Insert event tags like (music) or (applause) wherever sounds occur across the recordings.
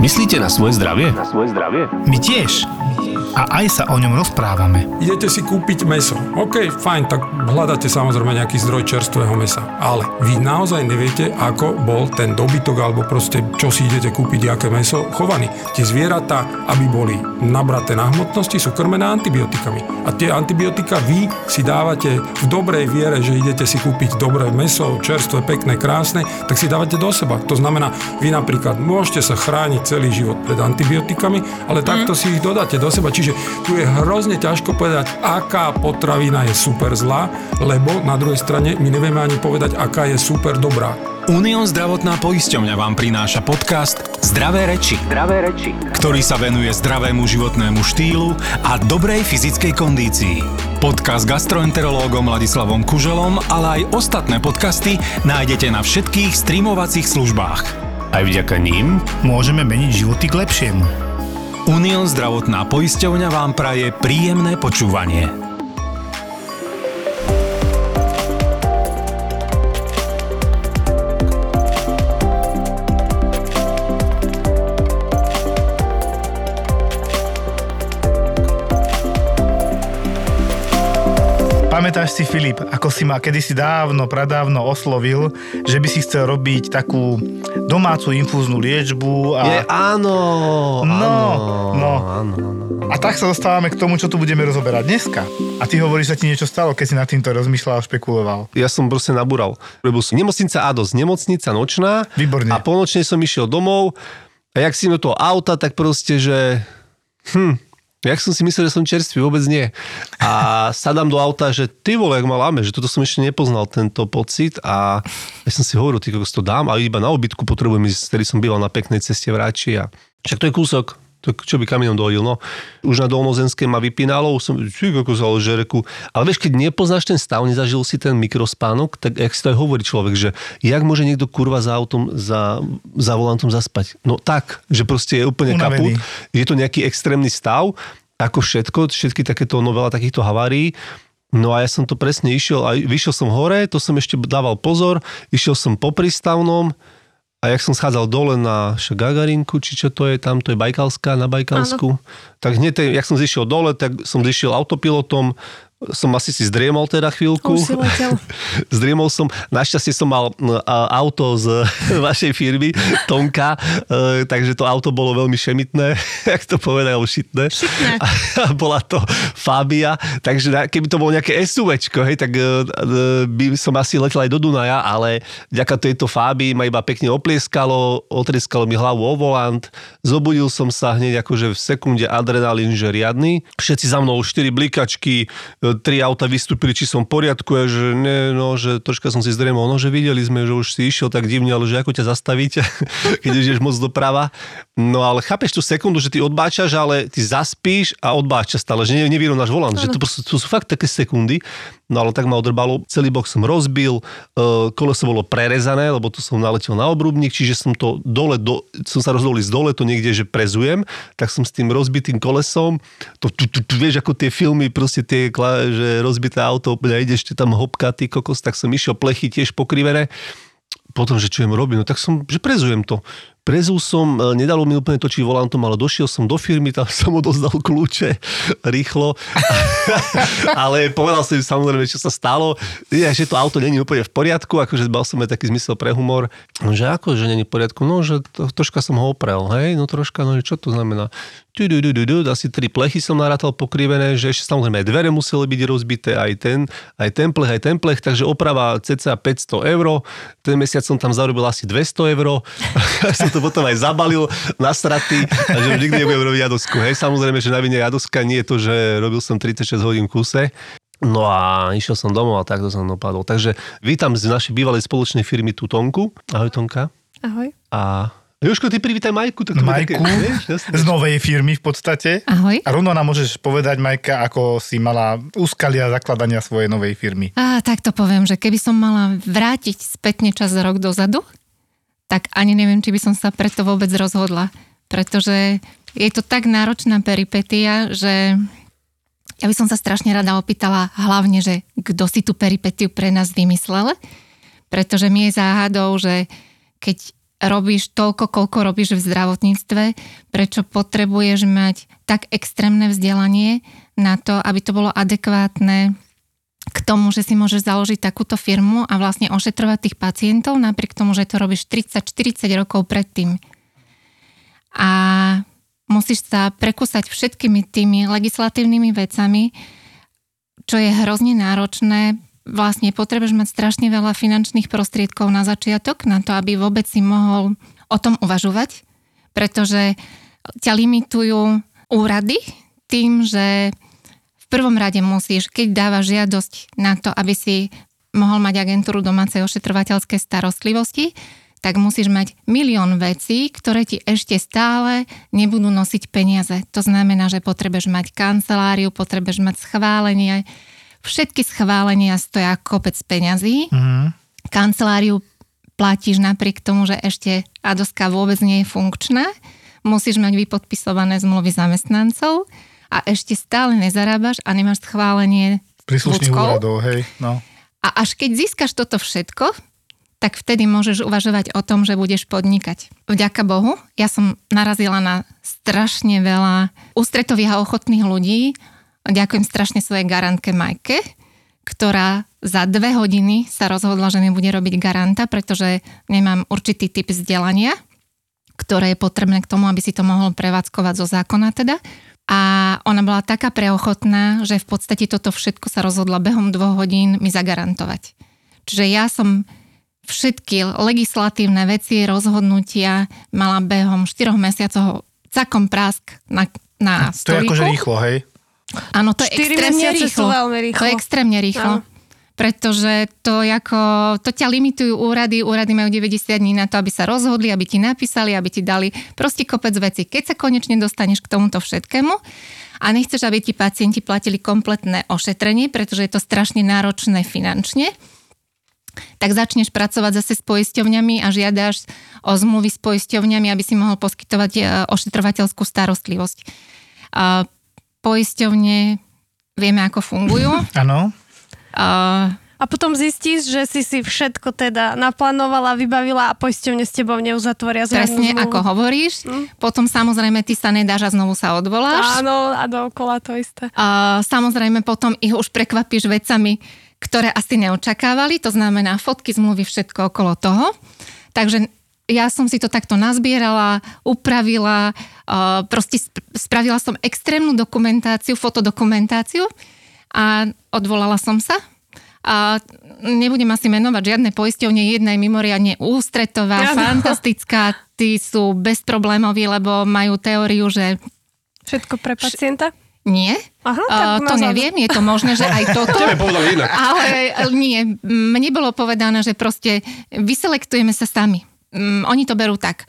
Myslíte na svoje zdravie? Na svoje zdravie? My tiež. A aj sa o ňom rozprávame. Idete si kúpiť meso. OK, fajn, tak hľadáte samozrejme nejaký zdroj čerstvého mesa. Ale vy naozaj neviete, ako bol ten dobytok alebo proste čo si idete kúpiť, aké meso chovaný. Tie zvieratá, aby boli nabraté na hmotnosti, sú krmené antibiotikami. A tie antibiotika vy si dávate v dobrej viere, že idete si kúpiť dobré meso, čerstvé, pekné, krásne, tak si dávate do seba. To znamená, vy napríklad môžete sa chrániť celý život pred antibiotikami, ale takto si ich dodáte do seba. Čiže tu je hrozne ťažko povedať, aká potravina je super zlá, lebo na druhej strane my nevieme ani povedať, aká je super dobrá. Unión zdravotná poisťovňa vám prináša podcast Zdravé reči, Zdravé reči. ktorý sa venuje zdravému životnému štýlu a dobrej fyzickej kondícii. Podcast gastroenterológom Ladislavom Kuželom, ale aj ostatné podcasty nájdete na všetkých streamovacích službách. Aj vďaka ním Môžeme meniť životy k lepšiemu. Unión zdravotná poisťovňa vám praje príjemné počúvanie. Pamätáš si, Filip, ako si ma kedysi dávno, pradávno oslovil, že by si chcel robiť takú domácu infúznu liečbu a... Je, áno, No, áno, no. áno, áno. A tak sa dostávame k tomu, čo tu budeme rozoberať dneska. A ty hovoríš, že ti niečo stalo, keď si nad týmto rozmýšľal a špekuloval. Ja som proste nabúral. Robil som nemocnica Ados, nemocnica nočná. Výborne. A polnočne som išiel domov a jak si do toho auta, tak proste, že... Hm, jak som si myslel, že som čerstvý, vôbec nie. A sadám do auta, že ty vole, jak ma láme, že toto som ešte nepoznal, tento pocit a ja som si hovoril, ty to dám, ale iba na obytku potrebujem ísť, ktorý som býval na peknej ceste v Ráči a však to je kúsok, to, čo by kamienom dohodil, no. Už na Dolnozenskej ma vypínalo, už som, či kokos, ale že reku. Ale vieš, keď nepoznáš ten stav, nezažil si ten mikrospánok, tak jak si to aj hovorí človek, že jak môže niekto kurva za autom, za, za volantom zaspať? No tak, že proste je úplne Unavený. kaput. Je to nejaký extrémny stav, ako všetko, všetky takéto novela takýchto havárií. No a ja som to presne išiel a vyšiel som hore, to som ešte dával pozor, išiel som po prístavnom a jak som schádzal dole na Gagarinku, či čo to je tam, to je Bajkalská, na Bajkalsku, tak hneď, jak som zišiel dole, tak som zišiel autopilotom, som asi si zdriemol teda chvíľku. Už si letel. (laughs) Zdriemol som. Našťastie som mal auto z (laughs) vašej firmy, Tonka, e, takže to auto bolo veľmi šemitné, (laughs) jak to povedať, alebo šitné. Šitné. A bola to Fabia, takže keby to bolo nejaké SUVčko, hej, tak e, e, by som asi letel aj do Dunaja, ale vďaka tejto Fabii ma iba pekne oplieskalo, otrieskalo mi hlavu o volant, zobudil som sa hneď akože v sekunde adrenalín, že riadny. Všetci za mnou, štyri blikačky, tri auta vystúpili, či som v poriadku, a že ne, no, že troška som si zdriemol, no, že videli sme, že už si išiel tak divne, ale že ako ťa zastaviť, (laughs) keď ideš moc doprava. No ale chápeš tú sekundu, že ty odbáčaš, ale ty zaspíš a odbáčaš stále, že ne- nevyrovnáš volant, že to, to sú fakt také sekundy. No ale tak ma odrbalo, celý bok som rozbil, e, koleso bolo prerezané, lebo tu som naletel na obrubník, čiže som to dole, do, som sa rozhodol ísť dole, to niekde, že prezujem, tak som s tým rozbitým kolesom, to tu, tu, tu, vieš, ako tie filmy, proste tie, že rozbité auto, úplne a ideš ty tam hopka, ty kokos, tak som išiel plechy tiež pokrivené, potom, že čo idem robiť, no tak som, že prezujem to. Prezul som, e, nedalo mi úplne točiť volantom, ale došiel som do firmy, tam (laughs) som odozdal kľúče rýchlo. (laughs) ale povedal som samozrejme, čo sa stalo. Je, že to auto není úplne v poriadku, akože mal som aj taký zmysel pre humor. No, že ako, že není v poriadku? No, že to, troška som ho oprel, hej, no troška, no čo to znamená? Tu, asi tri plechy som narátal pokrivené, že ešte samozrejme aj dvere museli byť rozbité, aj ten, aj ten plech, aj ten plech, takže oprava cca 500 eur. Ten mesiac som tam zarobil asi 200 eur. (laughs) to potom aj zabalil na straty a že nikdy nebudem robiť jadosku. Hej, samozrejme, že na vine jadoska nie je to, že robil som 36 hodín v kuse. No a išiel som domov a takto som dopadol. Takže vítam z našej bývalej spoločnej firmy tú Tonku. Ahoj Tonka. Ahoj. A Jožko, ty privítaj Majku. Tak to Majku také, vieš, z novej firmy v podstate. Ahoj. A rovno nám môžeš povedať, Majka, ako si mala úskalia zakladania svojej novej firmy. A tak to poviem, že keby som mala vrátiť spätne čas rok dozadu, tak ani neviem, či by som sa preto vôbec rozhodla. Pretože je to tak náročná peripetia, že ja by som sa strašne rada opýtala hlavne, že kto si tú peripetiu pre nás vymyslel. Pretože mi je záhadou, že keď robíš toľko, koľko robíš v zdravotníctve, prečo potrebuješ mať tak extrémne vzdelanie na to, aby to bolo adekvátne k tomu, že si môžeš založiť takúto firmu a vlastne ošetrovať tých pacientov, napriek tomu, že to robíš 30-40 rokov predtým. A musíš sa prekúsať všetkými tými legislatívnymi vecami, čo je hrozne náročné. Vlastne potrebuješ mať strašne veľa finančných prostriedkov na začiatok, na to, aby vôbec si mohol o tom uvažovať, pretože ťa limitujú úrady tým, že prvom rade musíš, keď dávaš žiadosť na to, aby si mohol mať agentúru domácej ošetrovateľskej starostlivosti, tak musíš mať milión vecí, ktoré ti ešte stále nebudú nosiť peniaze. To znamená, že potrebuješ mať kanceláriu, potrebuješ mať schválenie. Všetky schválenia stoja kopec peňazí. Mm-hmm. Kanceláriu platíš napriek tomu, že ešte Adoska vôbec nie je funkčná. Musíš mať vypodpisované zmluvy zamestnancov a ešte stále nezarábaš a nemáš schválenie príslušných úradov, hej, no. A až keď získaš toto všetko, tak vtedy môžeš uvažovať o tom, že budeš podnikať. Vďaka Bohu, ja som narazila na strašne veľa ústretových a ochotných ľudí. Ďakujem strašne svojej garantke Majke, ktorá za dve hodiny sa rozhodla, že mi bude robiť garanta, pretože nemám určitý typ vzdelania, ktoré je potrebné k tomu, aby si to mohol prevádzkovať zo zákona teda. A ona bola taká preochotná, že v podstate toto všetko sa rozhodla behom dvoch hodín mi zagarantovať. Čiže ja som všetky legislatívne veci, rozhodnutia mala behom 4 mesiacov cakom prask na, na stolíku. To je akože rýchlo, hej? Áno, to je extrémne rýchlo. rýchlo. To je extrémne rýchlo. Áno pretože to, ako, to ťa limitujú úrady, úrady majú 90 dní na to, aby sa rozhodli, aby ti napísali, aby ti dali proste kopec veci. Keď sa konečne dostaneš k tomuto všetkému a nechceš, aby ti pacienti platili kompletné ošetrenie, pretože je to strašne náročné finančne, tak začneš pracovať zase s poisťovňami a žiadaš o zmluvy s poisťovňami, aby si mohol poskytovať e, ošetrovateľskú starostlivosť. Poisťovne vieme, ako fungujú. Áno. Uh, a potom zistíš, že si si všetko teda naplánovala, vybavila a poisťovne s tebou neuzatvoria Presne zmluvu. ako hovoríš. Hm? Potom samozrejme ty sa nedáš a znovu sa odvoláš. Áno, a dookola to isté. Uh, samozrejme potom ich už prekvapíš vecami, ktoré asi neočakávali. To znamená fotky, zmluvy, všetko okolo toho. Takže ja som si to takto nazbierala, upravila, proste spravila som extrémnu dokumentáciu, fotodokumentáciu a odvolala som sa. A nebudem asi menovať žiadne poisťovne, jedna je mimoriadne ústretová, ja, fantastická, tí sú bezproblémoví, lebo majú teóriu, že... Všetko pre pacienta? Nie, Aha, tak uh, to neviem, je to možné, že aj toto. ale nie, mne bolo povedané, že proste vyselektujeme sa sami. Um, oni to berú tak.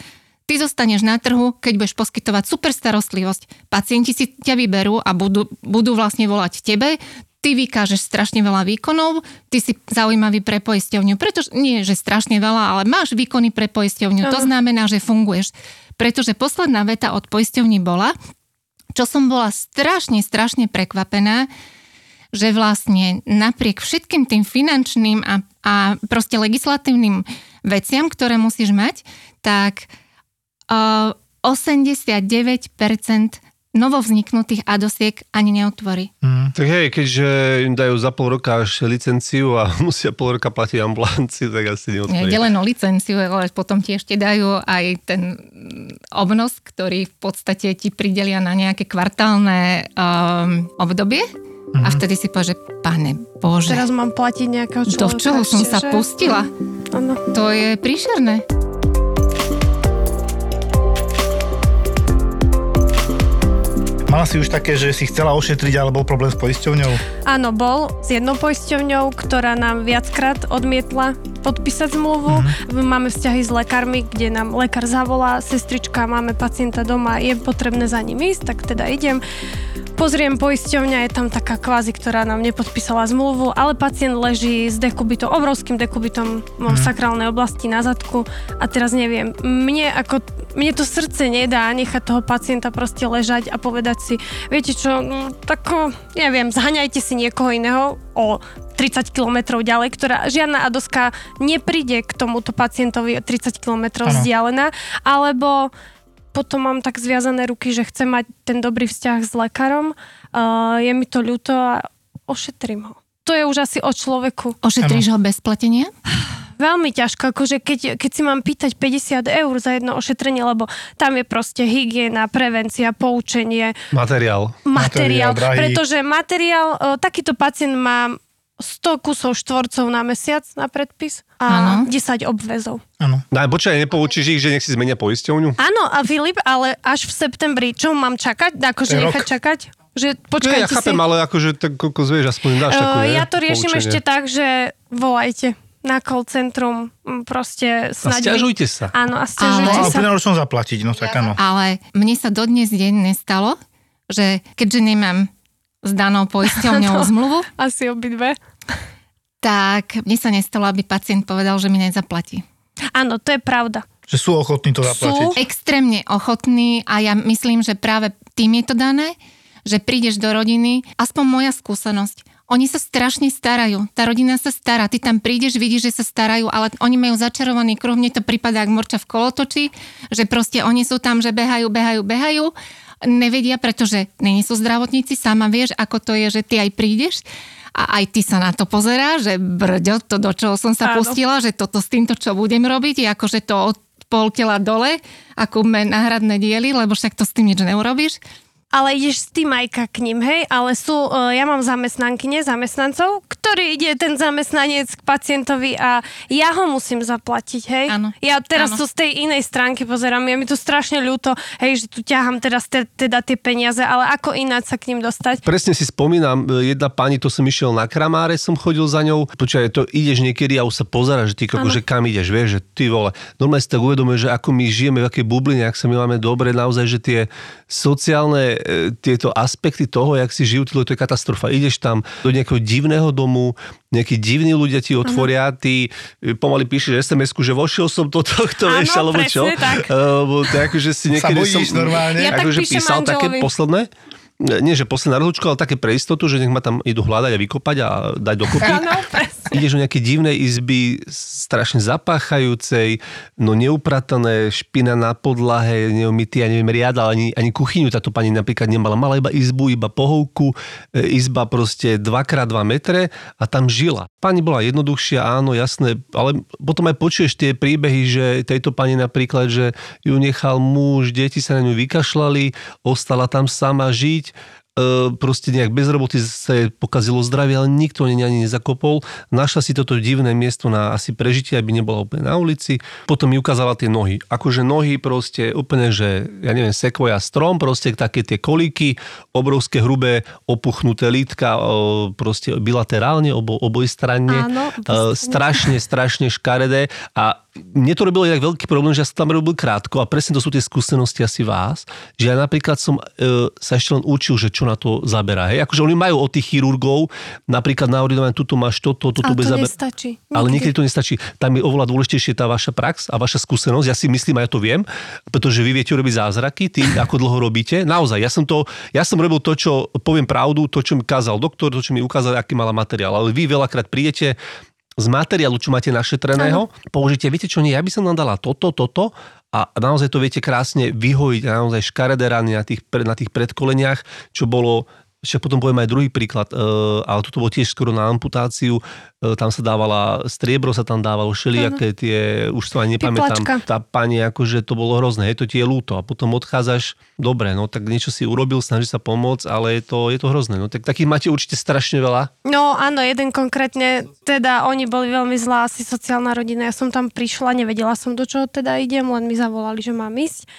Ty zostaneš na trhu, keď budeš poskytovať super starostlivosť. Pacienti si ťa vyberú a budú, budú vlastne volať tebe, ty vykážeš strašne veľa výkonov, ty si zaujímavý pre poisťovňu, pretože nie, že strašne veľa, ale máš výkony pre poisťovňu, to znamená, že funguješ. Pretože posledná veta od poisťovní bola, čo som bola strašne, strašne prekvapená, že vlastne napriek všetkým tým finančným a, a proste legislatívnym veciam, ktoré musíš mať, tak 89% novovzniknutých adosiek ani neotvorí. Mm. Tak hej, keďže im dajú za pol roka až licenciu a (laughs) musia pol roka platiť ambulanciu, tak asi neotvorí. Nie, len o licenciu, ale potom ti ešte dajú aj ten obnos, ktorý v podstate ti pridelia na nejaké kvartálne um, obdobie. Mm. A mhm. vtedy si povie, že pane Bože. Teraz mám platiť nejakého človeka. Do čoho som sa že... pustila? Ano. To je príšerné. Mala si už také, že si chcela ošetriť, ale bol problém s poisťovňou? Áno, bol s jednou poisťovňou, ktorá nám viackrát odmietla podpísať zmluvu. Mm-hmm. Máme vzťahy s lekármi, kde nám lekár zavolá, sestrička, máme pacienta doma, je potrebné za ním ísť, tak teda idem pozriem poisťovňa, je tam taká kvázi, ktorá nám nepodpísala zmluvu, ale pacient leží s dekubitom, obrovským dekubitom v sakrálnej oblasti na zadku a teraz neviem, mne ako mne to srdce nedá nechať toho pacienta proste ležať a povedať si, viete čo, mm, tak neviem, zhaňajte si niekoho iného o 30 km ďalej, ktorá žiadna adoska nepríde k tomuto pacientovi 30 km vzdialená, alebo potom mám tak zviazané ruky, že chcem mať ten dobrý vzťah s lekárom, uh, je mi to ľúto a ošetrím ho. To je už asi o človeku. Ošetríš ho bez platenia? (sighs) Veľmi ťažko, akože keď, keď si mám pýtať 50 eur za jedno ošetrenie, lebo tam je proste hygiena, prevencia, poučenie, Materiál. materiál, Materiál drahý. pretože materiál, e, takýto pacient má 100 kusov štvorcov na mesiac na predpis a Áno. 10 obväzov. Áno. No, počkaj, nepoučíš ich, že nech si zmenia poisťovňu? Áno, a Filip, ale až v septembri, čo mám čakať? Akože nechať čakať? Že No, počkajte ja chápem, si. ale akože tak koľko zvieš, aspoň dáš takú, Uh, ne? ja to riešim Poučenie. ešte tak, že volajte na call centrum, proste A snáď... vy- stiažujte sa. Áno, a No, stiažujte ale sa. pri najhoršom zaplatiť, no tak áno. Ale mne sa dodnes deň nestalo, že keďže nemám s danou poisťovňou Áno. (laughs) zmluvu, Asi obidve. tak mne sa nestalo, aby pacient povedal, že mi nezaplatí. Áno, to je pravda. Že sú ochotní to zaplatiť. Extrémne ochotný a ja myslím, že práve tým je to dané, že prídeš do rodiny, aspoň moja skúsenosť, oni sa strašne starajú. Tá rodina sa stará. Ty tam prídeš, vidíš, že sa starajú, ale oni majú začarovaný kruh. Mne to prípada ako morča v kolotoči, že proste oni sú tam, že behajú, behajú, behajú. Nevedia, pretože není sú zdravotníci. Sama vieš, ako to je, že ty aj prídeš a aj ty sa na to pozeráš, že brďo, to do čoho som sa Áno. pustila, že toto s týmto, čo budem robiť, je akože to od pol tela dole, ako me náhradné diely, lebo však to s tým nič neurobíš. Ale ideš s tým ajka k ním, hej? Ale sú, uh, ja mám zamestnankyne, zamestnancov, ktorý ide ten zamestnanec k pacientovi a ja ho musím zaplatiť, hej? Áno. Ja teraz to z tej inej stránky pozerám, je mi to strašne ľúto, hej, že tu ťahám teraz te, teda tie peniaze, ale ako ináč sa k ním dostať? Presne si spomínam, e, jedna pani, to som išiel na kramáre, som chodil za ňou. Počkaj, to ideš niekedy a už sa pozeráš, že ty koko, že kam ideš, vieš, že ty vole. Normálne si tak uvedomuješ, že ako my žijeme, v akej bubline, ak sa my máme dobre, naozaj, že tie sociálne e, tieto aspekty toho, jak si žijú, tí ľudia, to je katastrofa. Ideš tam do nejakého divného domu, nejakí divní ľudia ti otvoria, ty e, pomaly píšeš SMS-ku, že vošiel som do tohto, vieš, alebo čo. tak. Že si niekedy bojíš som, normálne? Ja tak akože píšem písal také manželovi. posledné, nie, že posledná rozlučka, ale také pre istotu, že nech ma tam idú hľadať a vykopať a dať dokopy. Áno, presne. Ideš do nejakej divnej izby, strašne zapáchajúcej, no neupratané, špina na podlahe, neumytý, ja neviem, riad, ale ani, ani kuchyňu táto pani napríklad nemala. Mala iba izbu, iba pohovku, e, izba proste 2x2 metre a tam žila. Pani bola jednoduchšia, áno, jasné, ale potom aj počuješ tie príbehy, že tejto pani napríklad, že ju nechal muž, deti sa na ňu vykašľali, ostala tam sama žiť, proste nejak bez roboty sa jej pokazilo zdravie, ale nikto ani ani nezakopol. Našla si toto divné miesto na asi prežitie, aby nebola úplne na ulici. Potom mi ukázala tie nohy. Akože nohy proste úplne, že ja neviem, sekvoja strom, proste také tie kolíky, obrovské hrubé opuchnuté lítka, e, proste bilaterálne, obo, obojstranne. Áno, E, strašne, strašne škaredé a mne to robilo inak veľký problém, že ja som tam robil krátko a presne to sú tie skúsenosti asi vás, že ja napríklad som e, sa ešte len učil, že čo na to zaberá. Hej? Akože oni majú od tých chirurgov, napríklad na ordinovaní, tuto máš toto, toto Ale bude to zaberať. nestačí. Ale Nikdy. niekedy to nestačí. Tam je oveľa dôležitejšie tá vaša prax a vaša skúsenosť. Ja si myslím, a ja to viem, pretože vy viete robiť zázraky tým, ako dlho robíte. Naozaj, ja som, to, ja som robil to, čo, poviem pravdu, to, čo mi kázal doktor, to, čo mi ukázal, aký mala materiál. Ale vy veľakrát prídete z materiálu, čo máte našetreného, použite, viete čo, nie, ja by som nám dala toto, toto a naozaj to viete krásne vyhojiť, a naozaj škaredé rany na tých, na tých predkoleniach, čo bolo však potom poviem aj druhý príklad, e, ale toto bolo tiež skoro na amputáciu, tam sa dávala, striebro sa tam dávalo, všelijaké tie, už to ani nepamätám, Piplačka. tá pani, akože to bolo hrozné, je to ti je ľúto a potom odchádzaš, dobre, no tak niečo si urobil, snaží sa pomôcť, ale je to, je to hrozné, no tak takých máte určite strašne veľa. No áno, jeden konkrétne, teda oni boli veľmi zlá, asi sociálna rodina. Ja som tam prišla, nevedela som, do čoho teda idem, len mi zavolali, že mám ísť.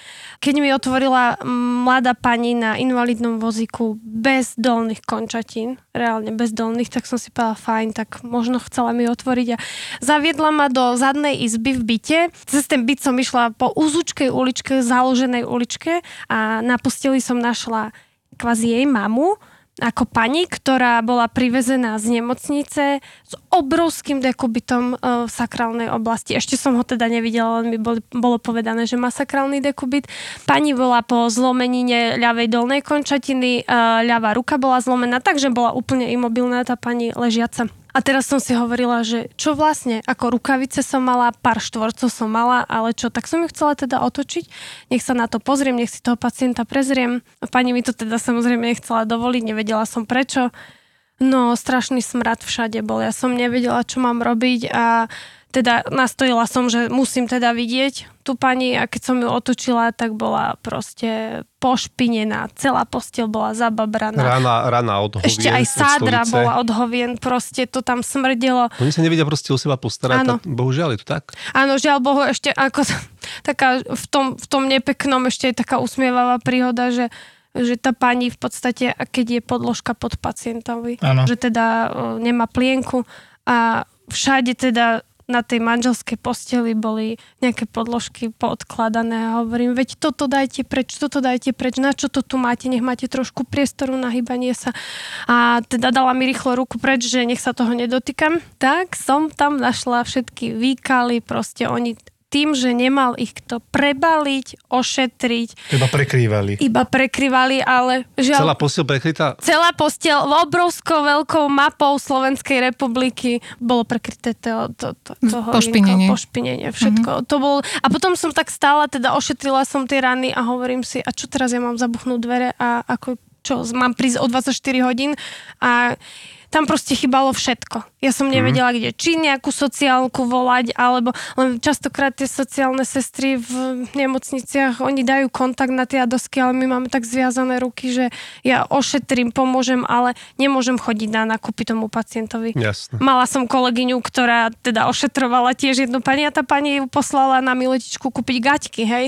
Keď mi otvorila mladá pani na invalidnom vozíku bez dolných končatín, reálne bez dolných, tak som si povedala, fajn, tak možno chcela mi otvoriť a zaviedla ma do zadnej izby v byte. Cez ten byt som išla po úzučkej uličke, založenej uličke a na posteli som našla kvázi jej mamu, ako pani, ktorá bola privezená z nemocnice s obrovským dekubitom uh, v sakrálnej oblasti. Ešte som ho teda nevidela, len mi bol, bolo povedané, že má sakrálny dekubit. Pani bola po zlomenine ľavej dolnej končatiny, uh, ľavá ruka bola zlomená, takže bola úplne imobilná tá pani ležiaca. A teraz som si hovorila, že čo vlastne, ako rukavice som mala, pár štvorcov som mala, ale čo, tak som ju chcela teda otočiť, nech sa na to pozriem, nech si toho pacienta prezriem. Pani mi to teda samozrejme nechcela dovoliť, nevedela som prečo. No, strašný smrad všade bol, ja som nevedela, čo mám robiť a teda nastojila som, že musím teda vidieť tú pani a keď som ju otočila, tak bola proste pošpinená. Celá posteľ bola zababraná. Rana, rana od hovien, Ešte aj od sádra stolice. bola od hovien, proste to tam smrdelo. Oni sa nevedia proste o seba postarať. Áno. A bohužiaľ je to tak. Áno, žiaľ Bohu, ešte ako (laughs) taká v tom, v tom nepeknom ešte je taká usmievavá príhoda, že že tá pani v podstate, keď je podložka pod pacientovi, Áno. že teda o, nemá plienku a všade teda na tej manželskej posteli boli nejaké podložky poodkladané a hovorím, veď toto dajte preč, toto dajte preč, na čo to tu máte, nech máte trošku priestoru na hýbanie sa. A teda dala mi rýchlo ruku preč, že nech sa toho nedotýkam. Tak som tam našla všetky výkaly, proste oni tým, že nemal ich kto prebaliť, ošetriť, Iba prekrývali. iba prekryvali, ale žiaľ... Celá posiel prekrytá. Celá postiel obrovskou veľkou mapou Slovenskej republiky bolo prekryté to, to, to, to Pošpinenie. pošpinenie, všetko. Mm-hmm. To bol, a potom som tak stála, teda ošetrila som tie rany a hovorím si, a čo teraz ja mám zabuchnúť dvere a ako, čo, mám prísť o 24 hodín a tam proste chybalo všetko. Ja som nevedela, mm. kde, či nejakú sociálku volať, alebo len častokrát tie sociálne sestry v nemocniciach, oni dajú kontakt na tie dosky, ale my máme tak zviazané ruky, že ja ošetrím, pomôžem, ale nemôžem chodiť na nákupy tomu pacientovi. Jasné. Mala som kolegyňu, ktorá teda ošetrovala tiež jednu pani a tá pani ju poslala na miletičku kúpiť gaťky, hej.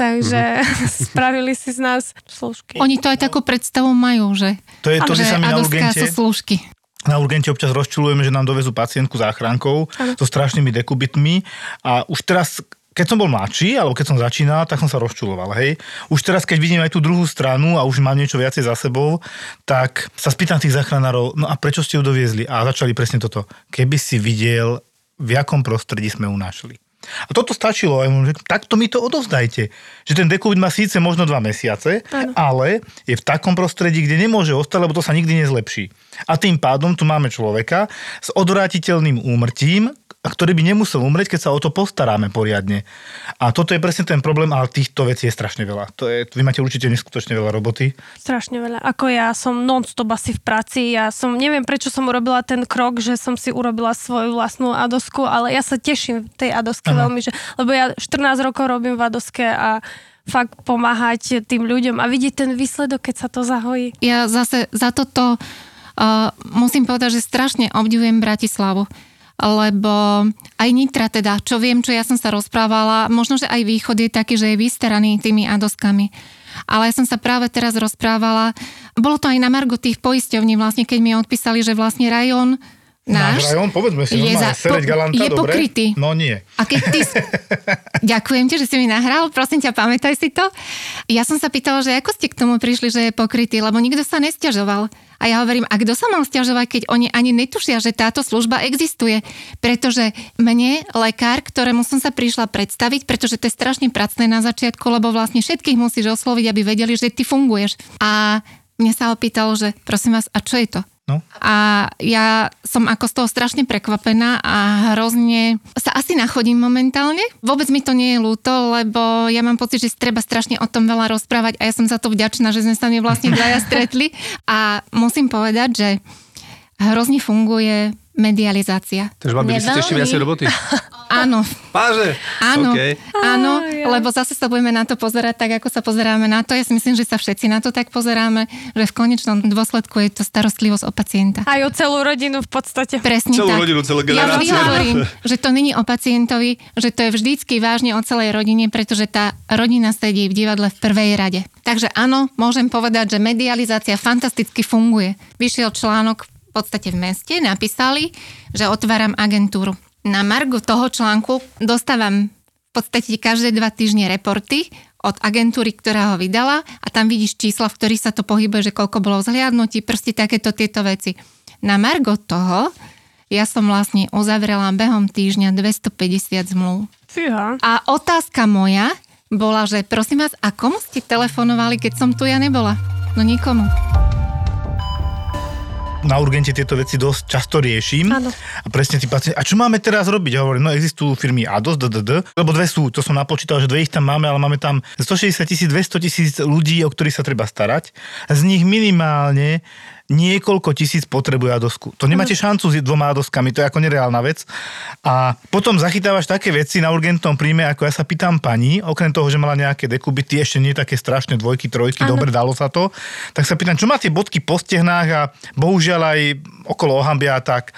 Takže (laughs) spravili si z nás služky. Oni to aj takú predstavu majú, že, To je to, že sa mi na urgente, sú slúžky. Na urgente občas rozčulujeme, že nám dovezú pacientku záchrankou so strašnými dekubitmi a už teraz keď som bol mladší, alebo keď som začínal, tak som sa rozčuloval, hej. Už teraz, keď vidím aj tú druhú stranu a už mám niečo viacej za sebou, tak sa spýtam tých záchranárov, no a prečo ste ju doviezli? A začali presne toto. Keby si videl, v jakom prostredí sme ju našli. A toto stačilo, aj mu, že takto mi to odovzdajte. Že ten dekubit má síce možno dva mesiace, Áno. ale je v takom prostredí, kde nemôže ostať, lebo to sa nikdy nezlepší. A tým pádom tu máme človeka s odvrátiteľným úmrtím, a ktorý by nemusel umrieť, keď sa o to postaráme poriadne. A toto je presne ten problém, ale týchto vecí je strašne veľa. To je, vy máte určite neskutočne veľa roboty. Strašne veľa. Ako ja som non-stop asi v práci. Ja som, neviem prečo som urobila ten krok, že som si urobila svoju vlastnú adosku, ale ja sa teším tej adoske Áno. veľmi, že, lebo ja 14 rokov robím v adoske a fakt pomáhať tým ľuďom a vidieť ten výsledok, keď sa to zahojí. Ja zase za toto uh, musím povedať, že strašne obdivujem Bratislavu lebo aj Nitra teda, čo viem, čo ja som sa rozprávala, možno, že aj východ je taký, že je vystaraný tými adoskami. Ale ja som sa práve teraz rozprávala, bolo to aj na Margo tých poisťovní, vlastne keď mi odpísali, že vlastne rajón náš rajón, povedzme si, je, normálne, za, Sereď Galanta, je dobre? pokrytý. No nie. A keď ty... (laughs) Ďakujem ti, že si mi nahral, prosím ťa, pamätaj si to. Ja som sa pýtala, že ako ste k tomu prišli, že je pokrytý, lebo nikto sa nestiažoval. A ja hovorím, a kto sa mal stiažovať, keď oni ani netušia, že táto služba existuje? Pretože mne, lekár, ktorému som sa prišla predstaviť, pretože to je strašne pracné na začiatku, lebo vlastne všetkých musíš osloviť, aby vedeli, že ty funguješ. A mne sa opýtal, že prosím vás, a čo je to? No. A ja som ako z toho strašne prekvapená a hrozne sa asi nachodím momentálne. Vôbec mi to nie je ľúto, lebo ja mám pocit, že treba strašne o tom veľa rozprávať a ja som za to vďačná, že sme sa mi vlastne dvaja stretli. A musím povedať, že hrozne funguje medializácia. Takže vám by ste ešte viacej roboty. (laughs) Áno, Páže. áno, OK. áno, lebo zase sa budeme na to pozerať tak, ako sa pozeráme na to. Ja si myslím, že sa všetci na to tak pozeráme, že v konečnom dôsledku je to starostlivosť o pacienta. Aj o celú rodinu v podstate. Presne Celú tak. rodinu, celú Ja vždy generáciu. hovorím, (laughs) že to není o pacientovi, že to je vždycky vážne o celej rodine, pretože tá rodina sedí v divadle v prvej rade. Takže áno, môžem povedať, že medializácia fantasticky funguje. Vyšiel článok podstate v meste, napísali, že otváram agentúru. Na margu toho článku dostávam v podstate každé dva týždne reporty od agentúry, ktorá ho vydala a tam vidíš čísla, v ktorých sa to pohybuje, že koľko bolo vzhliadnutí, proste takéto tieto veci. Na margo toho ja som vlastne uzavrela behom týždňa 250 zmluv. Fíha. A otázka moja bola, že prosím vás, a komu ste telefonovali, keď som tu ja nebola? No nikomu. Na urgente tieto veci dosť často riešim. Áno. A presne tí pacienti, a čo máme teraz robiť? Hovorím, no existujú firmy ADOS, DDD, lebo dve sú, to som napočítal, že dve ich tam máme, ale máme tam 160 tisíc, 200 tisíc ľudí, o ktorých sa treba starať. Z nich minimálne niekoľko tisíc potrebuje Adosku. To nemáte šancu s dvoma Adoskami, to je ako nereálna vec. A potom zachytávaš také veci na urgentnom príjme, ako ja sa pýtam pani, okrem toho, že mala nejaké dekubity, ešte nie také strašné dvojky, trojky, Áno. dobre, dalo sa to, tak sa pýtam, čo má tie bodky po stehnách a bohužiaľ aj okolo ohambia a tak.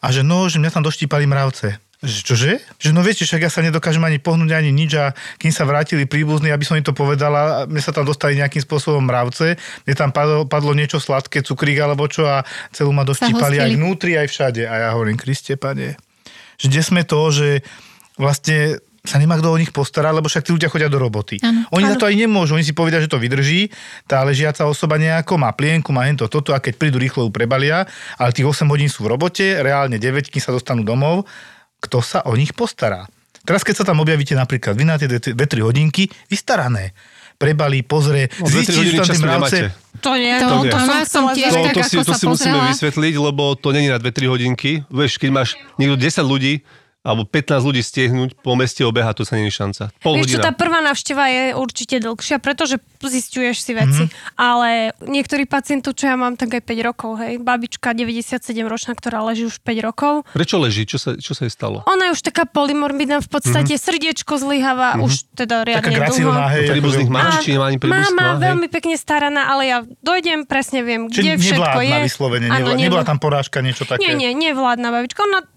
A že no, že mňa tam doštípali mravce. Že čože? Že no viete, však ja sa nedokážem ani pohnúť, ani nič a kým sa vrátili príbuzní, aby som im to povedala, mne sa tam dostali nejakým spôsobom mravce, mne tam padlo, padlo niečo sladké, cukrík alebo čo a celú ma doštípali aj vnútri, aj všade. A ja hovorím, Kriste, pane, že kde sme to, že vlastne sa nemá kto o nich postarať, lebo však tí ľudia chodia do roboty. Áno. Oni na to aj nemôžu, oni si povedia, že to vydrží, tá ležiaca osoba nejako má plienku, má hento toto a keď prídu rýchlo ju prebalia, ale tých 8 hodín sú v robote, reálne 9, kým sa dostanú domov, kto sa o nich postará? Teraz keď sa tam objavíte napríklad, vy na tie 2-3 hodinky, vystarané. Prebalí, pozrie, No, zistí, že tam tie mravce... To nie, To- to, to, to som tiež To, tak, to, si, ako to sa si musíme vysvetliť, lebo to není na 2-3 hodinky. Vieš, keď máš niekto 10 ľudí, alebo 15 ľudí stiehnuť po meste obeha, to sa je šanca. Pol Vieš čo, tá prvá návšteva je určite dlhšia, pretože zistuješ si veci. Mm-hmm. Ale niektorí pacientov, čo ja mám, tak aj 5 rokov, hej. Babička 97 ročná, ktorá leží už 5 rokov. Prečo leží? Čo sa, čo sa jej stalo? Ona je už taká polymorbidná, v podstate mm-hmm. srdiečko zlyháva, mm-hmm. už teda Taká riadne gracilná, dlho. hej. Príbuzných máš, či nemá ani príbuzná? Mama, hej? veľmi pekne staraná, ale ja dojdem, presne viem, kde všetko je. vyslovene, Áno, nevládna, nevl- nebola tam porážka, niečo také. Nie, nie, nevládna babička. Ona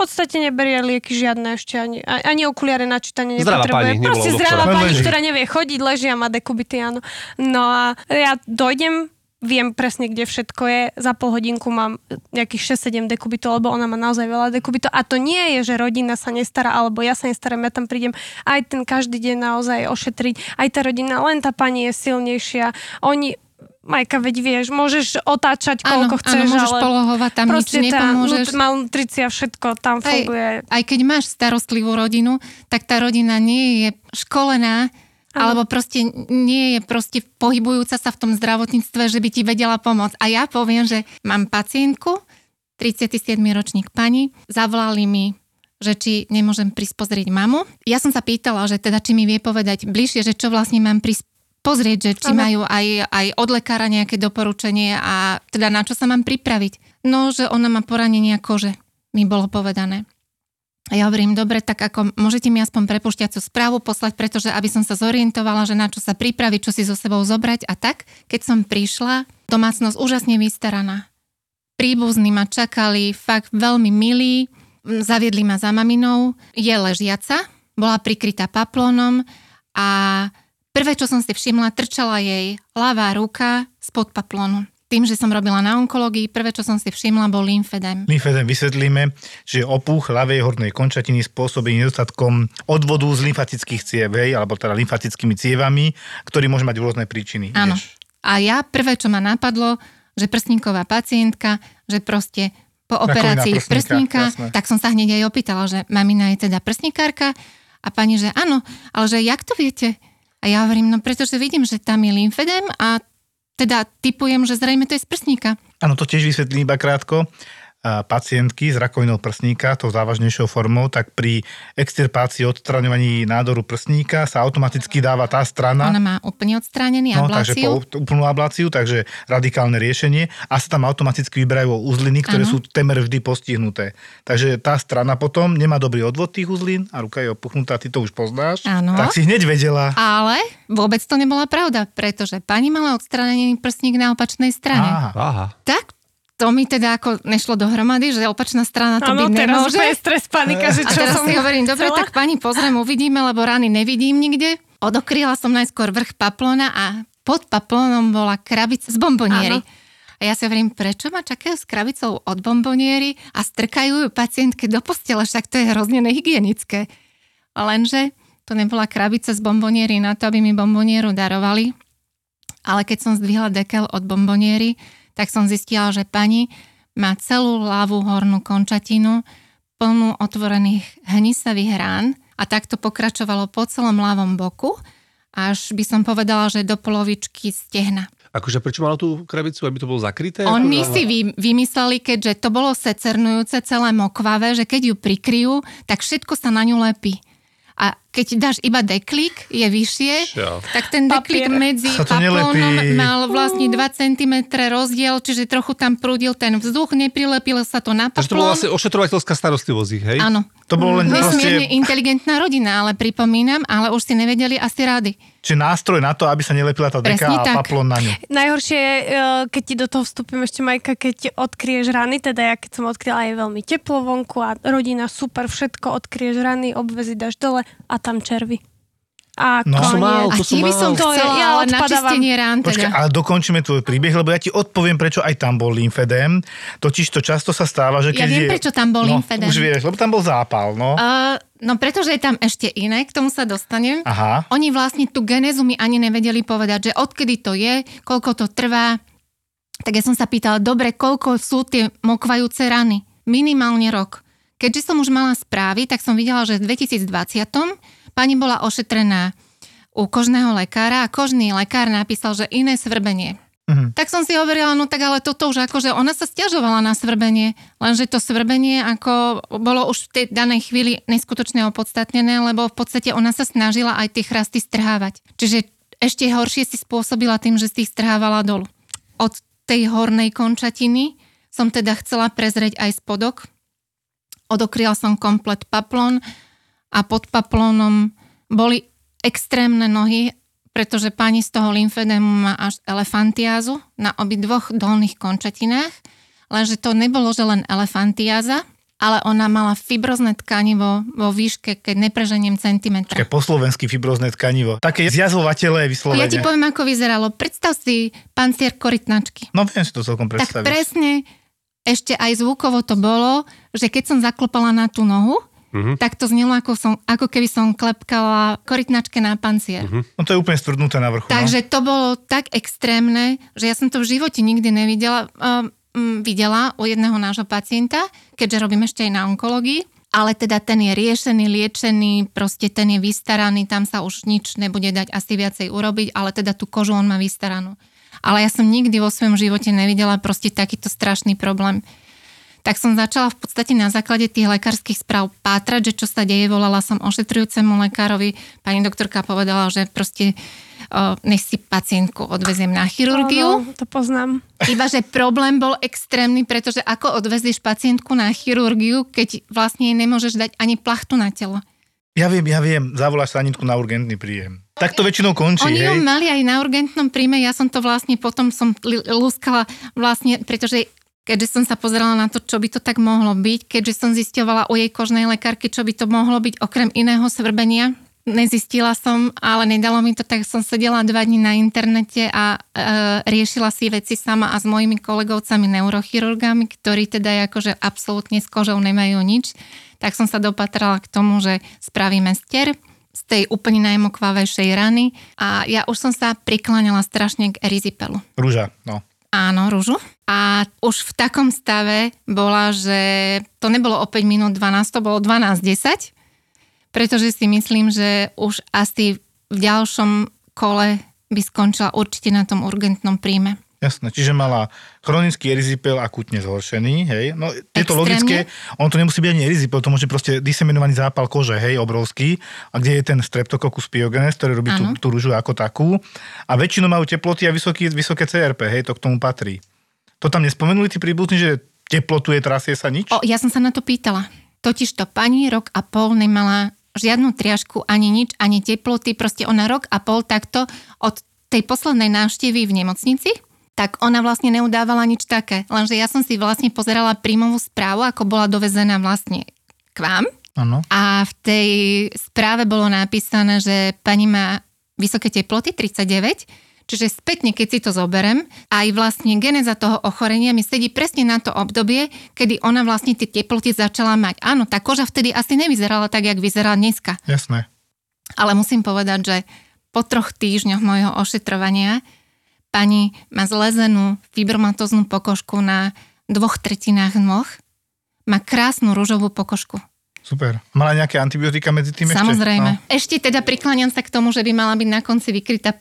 podstate neberie lieky žiadne ešte, ani, ani okuliare na čítanie Zdravá nepotrebuje. pani, Proste zdravá doktora. pani, Leží. ktorá nevie chodiť, leží a má dekubity, áno. No a ja dojdem, viem presne, kde všetko je. Za pol hodinku mám nejakých 6-7 dekubitov, lebo ona má naozaj veľa dekubitov. A to nie je, že rodina sa nestará, alebo ja sa nestaram, ja tam prídem aj ten každý deň naozaj ošetriť. Aj tá rodina, len tá pani je silnejšia. Oni Majka, veď vieš, môžeš otáčať Áno, koľko chceš, áno, môžeš ale polohovať, tam nič tá nepomôžeš. nut- malnutricia, všetko tam Aj, funguje. aj keď máš starostlivú rodinu, tak tá rodina nie je školená, alebo proste nie je proste pohybujúca sa v tom zdravotníctve, že by ti vedela pomôcť. A ja poviem, že mám pacientku, 37 ročník pani, zavolali mi že či nemôžem prísť pozrieť mamu. Ja som sa pýtala, že teda či mi vie povedať bližšie, že čo vlastne mám prísť pozrieť, že či Áno. majú aj, aj od lekára nejaké doporučenie a teda na čo sa mám pripraviť. No, že ona má poranenia kože, mi bolo povedané. A ja hovorím, dobre, tak ako môžete mi aspoň prepušťacú správu poslať, pretože aby som sa zorientovala, že na čo sa pripraviť, čo si so sebou zobrať a tak. Keď som prišla, domácnosť úžasne vystaraná. Príbuzní ma čakali, fakt veľmi milí, zaviedli ma za maminou, je ležiaca, bola prikrytá paplónom a prvé, čo som si všimla, trčala jej ľavá ruka spod paplónu. Tým, že som robila na onkológii, prvé, čo som si všimla, bol lymfedem. Lymfedem vysvetlíme, že opuch ľavej hornej končatiny spôsobený nedostatkom odvodu z lymfatických ciev, hej, alebo teda lymfatickými cievami, ktorý môže mať rôzne príčiny. Áno. vieš. A ja prvé, čo ma napadlo, že prstníková pacientka, že proste po operácii prstníka, prstníka, jasné. tak som sa hneď aj opýtala, že mamina je teda prstníkárka a pani, že áno, ale že jak to viete? A ja hovorím, no pretože vidím, že tam je lymfedem a teda typujem, že zrejme to je z prstníka. Áno, to tiež vysvetlím iba krátko. Pacientky s rakovinou prsníka, tou závažnejšou formou, tak pri extirpácii, odstraňovaní nádoru prsníka sa automaticky dáva tá strana, Ona má úplne odstránený No, takže po úplnú abláciu, takže radikálne riešenie a sa tam automaticky vyberajú uzliny, ktoré Áno. sú temer vždy postihnuté. Takže tá strana potom nemá dobrý odvod tých uzlín a ruka je opuchnutá, ty to už poznáš. Áno. Tak si hneď vedela. Ale vôbec to nebola pravda, pretože pani mala odstránený prstník na opačnej strane. Aha. Aha. Tak to mi teda ako nešlo dohromady, že opačná strana to Áno, byť teraz nemôže. úplne stres, panika, že A čo teraz som si hovorím, dobre, chcela? tak pani pozriem, uvidíme, lebo rany nevidím nikde. Odokryla som najskôr vrch paplona a pod paplónom bola krabica z bomboniery. A ja si hovorím, prečo ma čakajú s krabicou od bomboniery a strkajú ju pacientke do postele, však to je hrozne nehygienické. Lenže to nebola krabica z bomboniery na to, aby mi bombonieru darovali. Ale keď som zdvihla dekel od bomboniery, tak som zistila, že pani má celú ľavú hornú končatinu plnú otvorených hnisavých rán a takto pokračovalo po celom ľavom boku, až by som povedala, že do polovičky stehna. Akože prečo mala tú krabicu, aby to bolo zakryté? Oni Ako- si vy, vymysleli, keďže to bolo secernujúce, celé mokvavé, že keď ju prikryjú, tak všetko sa na ňu lepí. A keď dáš iba deklík, je vyššie, Čo? tak ten deklík Papier. medzi paplónom mal vlastne 2 cm rozdiel, čiže trochu tam prúdil ten vzduch, neprilepilo sa to na Takže to bola paplón. vlastne ošetrovateľská starostlivosť, hej? Áno. To bolo len Nesmierne proste, inteligentná rodina, ale pripomínam, ale už si nevedeli asi rady. Či nástroj na to, aby sa nelepila tá deka Presne a tak. paplon na ňu. Najhoršie je, e, keď ti do toho vstúpim ešte, Majka, keď odkrieš rany, teda ja keď som odkryla je veľmi teplo vonku a rodina super, všetko, odkrieš rany, obvezy dáš dole a tam červy. A No. To som mal, A to som by som mal. To je- chcela, ja ale na odpadávam. čistenie rán Počkaj, teda. ale dokončíme tvoj príbeh, lebo ja ti odpoviem, prečo aj tam bol lymfedém. Totiž to často sa stáva, že keď Ja viem, je... prečo tam bol no, lymfedém. Už vieš, lebo tam bol zápal, no. Uh, no pretože je tam ešte iné, k tomu sa dostanem. Aha. Oni vlastne tú genézu mi ani nevedeli povedať, že odkedy to je, koľko to trvá. Tak ja som sa pýtala, dobre, koľko sú tie mokvajúce rany? Minimálne rok. Keďže som už mala správy, tak som videla, že v 2020 pani bola ošetrená u kožného lekára a kožný lekár napísal, že iné svrbenie. Mhm. Tak som si hovorila, no tak ale toto už akože ona sa stiažovala na svrbenie, lenže to svrbenie ako bolo už v tej danej chvíli neskutočne opodstatnené, lebo v podstate ona sa snažila aj tie chrasty strhávať. Čiže ešte horšie si spôsobila tým, že si ich strhávala dolu. Od tej hornej končatiny som teda chcela prezrieť aj spodok. Odokryla som komplet paplon a pod paplónom boli extrémne nohy, pretože pani z toho lymfedému má až elefantiázu na obidvoch dolných končatinách, lenže to nebolo, že len elefantiáza, ale ona mala fibrozne tkanivo vo výške, keď nepreženiem centimetra. Také po slovensky fibrozné tkanivo. Také zjazvovateľé vyslovene. Ja ti poviem, ako vyzeralo. Predstav si pancier korytnačky. No viem si to celkom Tak predstaviť. presne ešte aj zvukovo to bolo, že keď som zaklopala na tú nohu, Mhm. tak to znelo ako, som, ako keby som klepkala korytnačke na pancier. No to je úplne stvrdnuté na vrchu. Takže to bolo tak extrémne, že ja som to v živote nikdy nevidela. Um, videla u jedného nášho pacienta, keďže robím ešte aj na onkológii, ale teda ten je riešený, liečený, proste ten je vystaraný, tam sa už nič nebude dať asi viacej urobiť, ale teda tú kožu on má vystaranú. Ale ja som nikdy vo svojom živote nevidela proste takýto strašný problém. Tak som začala v podstate na základe tých lekárskych správ pátrať, že čo sa deje. Volala som ošetrujúcemu lekárovi. Pani doktorka povedala, že proste nech si pacientku odveziem na chirurgiu. Áno, to poznám. Iba, že problém bol extrémny, pretože ako odvezieš pacientku na chirurgiu, keď vlastne jej nemôžeš dať ani plachtu na telo. Ja viem, ja viem, zavoláš sanitku na urgentný príjem. Tak to väčšinou končí, Oni hej? ju mali aj na urgentnom príjme, ja som to vlastne potom som lúskala vlastne, pretože keďže som sa pozerala na to, čo by to tak mohlo byť, keďže som zisťovala u jej kožnej lekárky, čo by to mohlo byť okrem iného svrbenia, nezistila som, ale nedalo mi to, tak som sedela dva dní na internete a e, riešila si veci sama a s mojimi kolegovcami neurochirurgami, ktorí teda akože absolútne s kožou nemajú nič, tak som sa dopatrala k tomu, že spravíme ster z tej úplne najmokvavejšej rany a ja už som sa prikláňala strašne k erizipelu. Rúža, no. Áno, rúžu. A už v takom stave bola, že to nebolo o 5 minút 12, to bolo 12.10, pretože si myslím, že už asi v ďalšom kole by skončila určite na tom urgentnom príjme. Jasné, čiže mala chronický erizipel akutne zhoršený, hej. No, je to logické, on to nemusí byť ani erizipel, to môže proste diseminovaný zápal kože, hej, obrovský, a kde je ten streptococcus pyogenes, ktorý robí tú, tú rúžu ako takú. A väčšinou majú teploty a vysoký, vysoké CRP, hej, to k tomu patrí. To tam nespomenuli tí príbuzní, že teplotu je, trasie sa nič? O, ja som sa na to pýtala. Totiž to pani rok a pol nemala žiadnu triažku, ani nič, ani teploty. Proste ona rok a pol takto od tej poslednej návštevy v nemocnici, tak ona vlastne neudávala nič také. Lenže ja som si vlastne pozerala príjmovú správu, ako bola dovezená vlastne k vám. Áno. A v tej správe bolo napísané, že pani má vysoké teploty, 39, čiže spätne, keď si to zoberem, aj vlastne geneza toho ochorenia mi sedí presne na to obdobie, kedy ona vlastne tie teploty začala mať. Áno, tá koža vtedy asi nevyzerala tak, jak vyzerá dneska. Jasné. Ale musím povedať, že po troch týždňoch mojho ošetrovania pani má zlezenú fibromatóznu pokožku na dvoch tretinách nôh, má krásnu rúžovú pokožku. Super. Mala nejaké antibiotika medzi tým ešte? Samozrejme. No. Ešte teda prikláňam sa k tomu, že by mala byť na konci vykrytá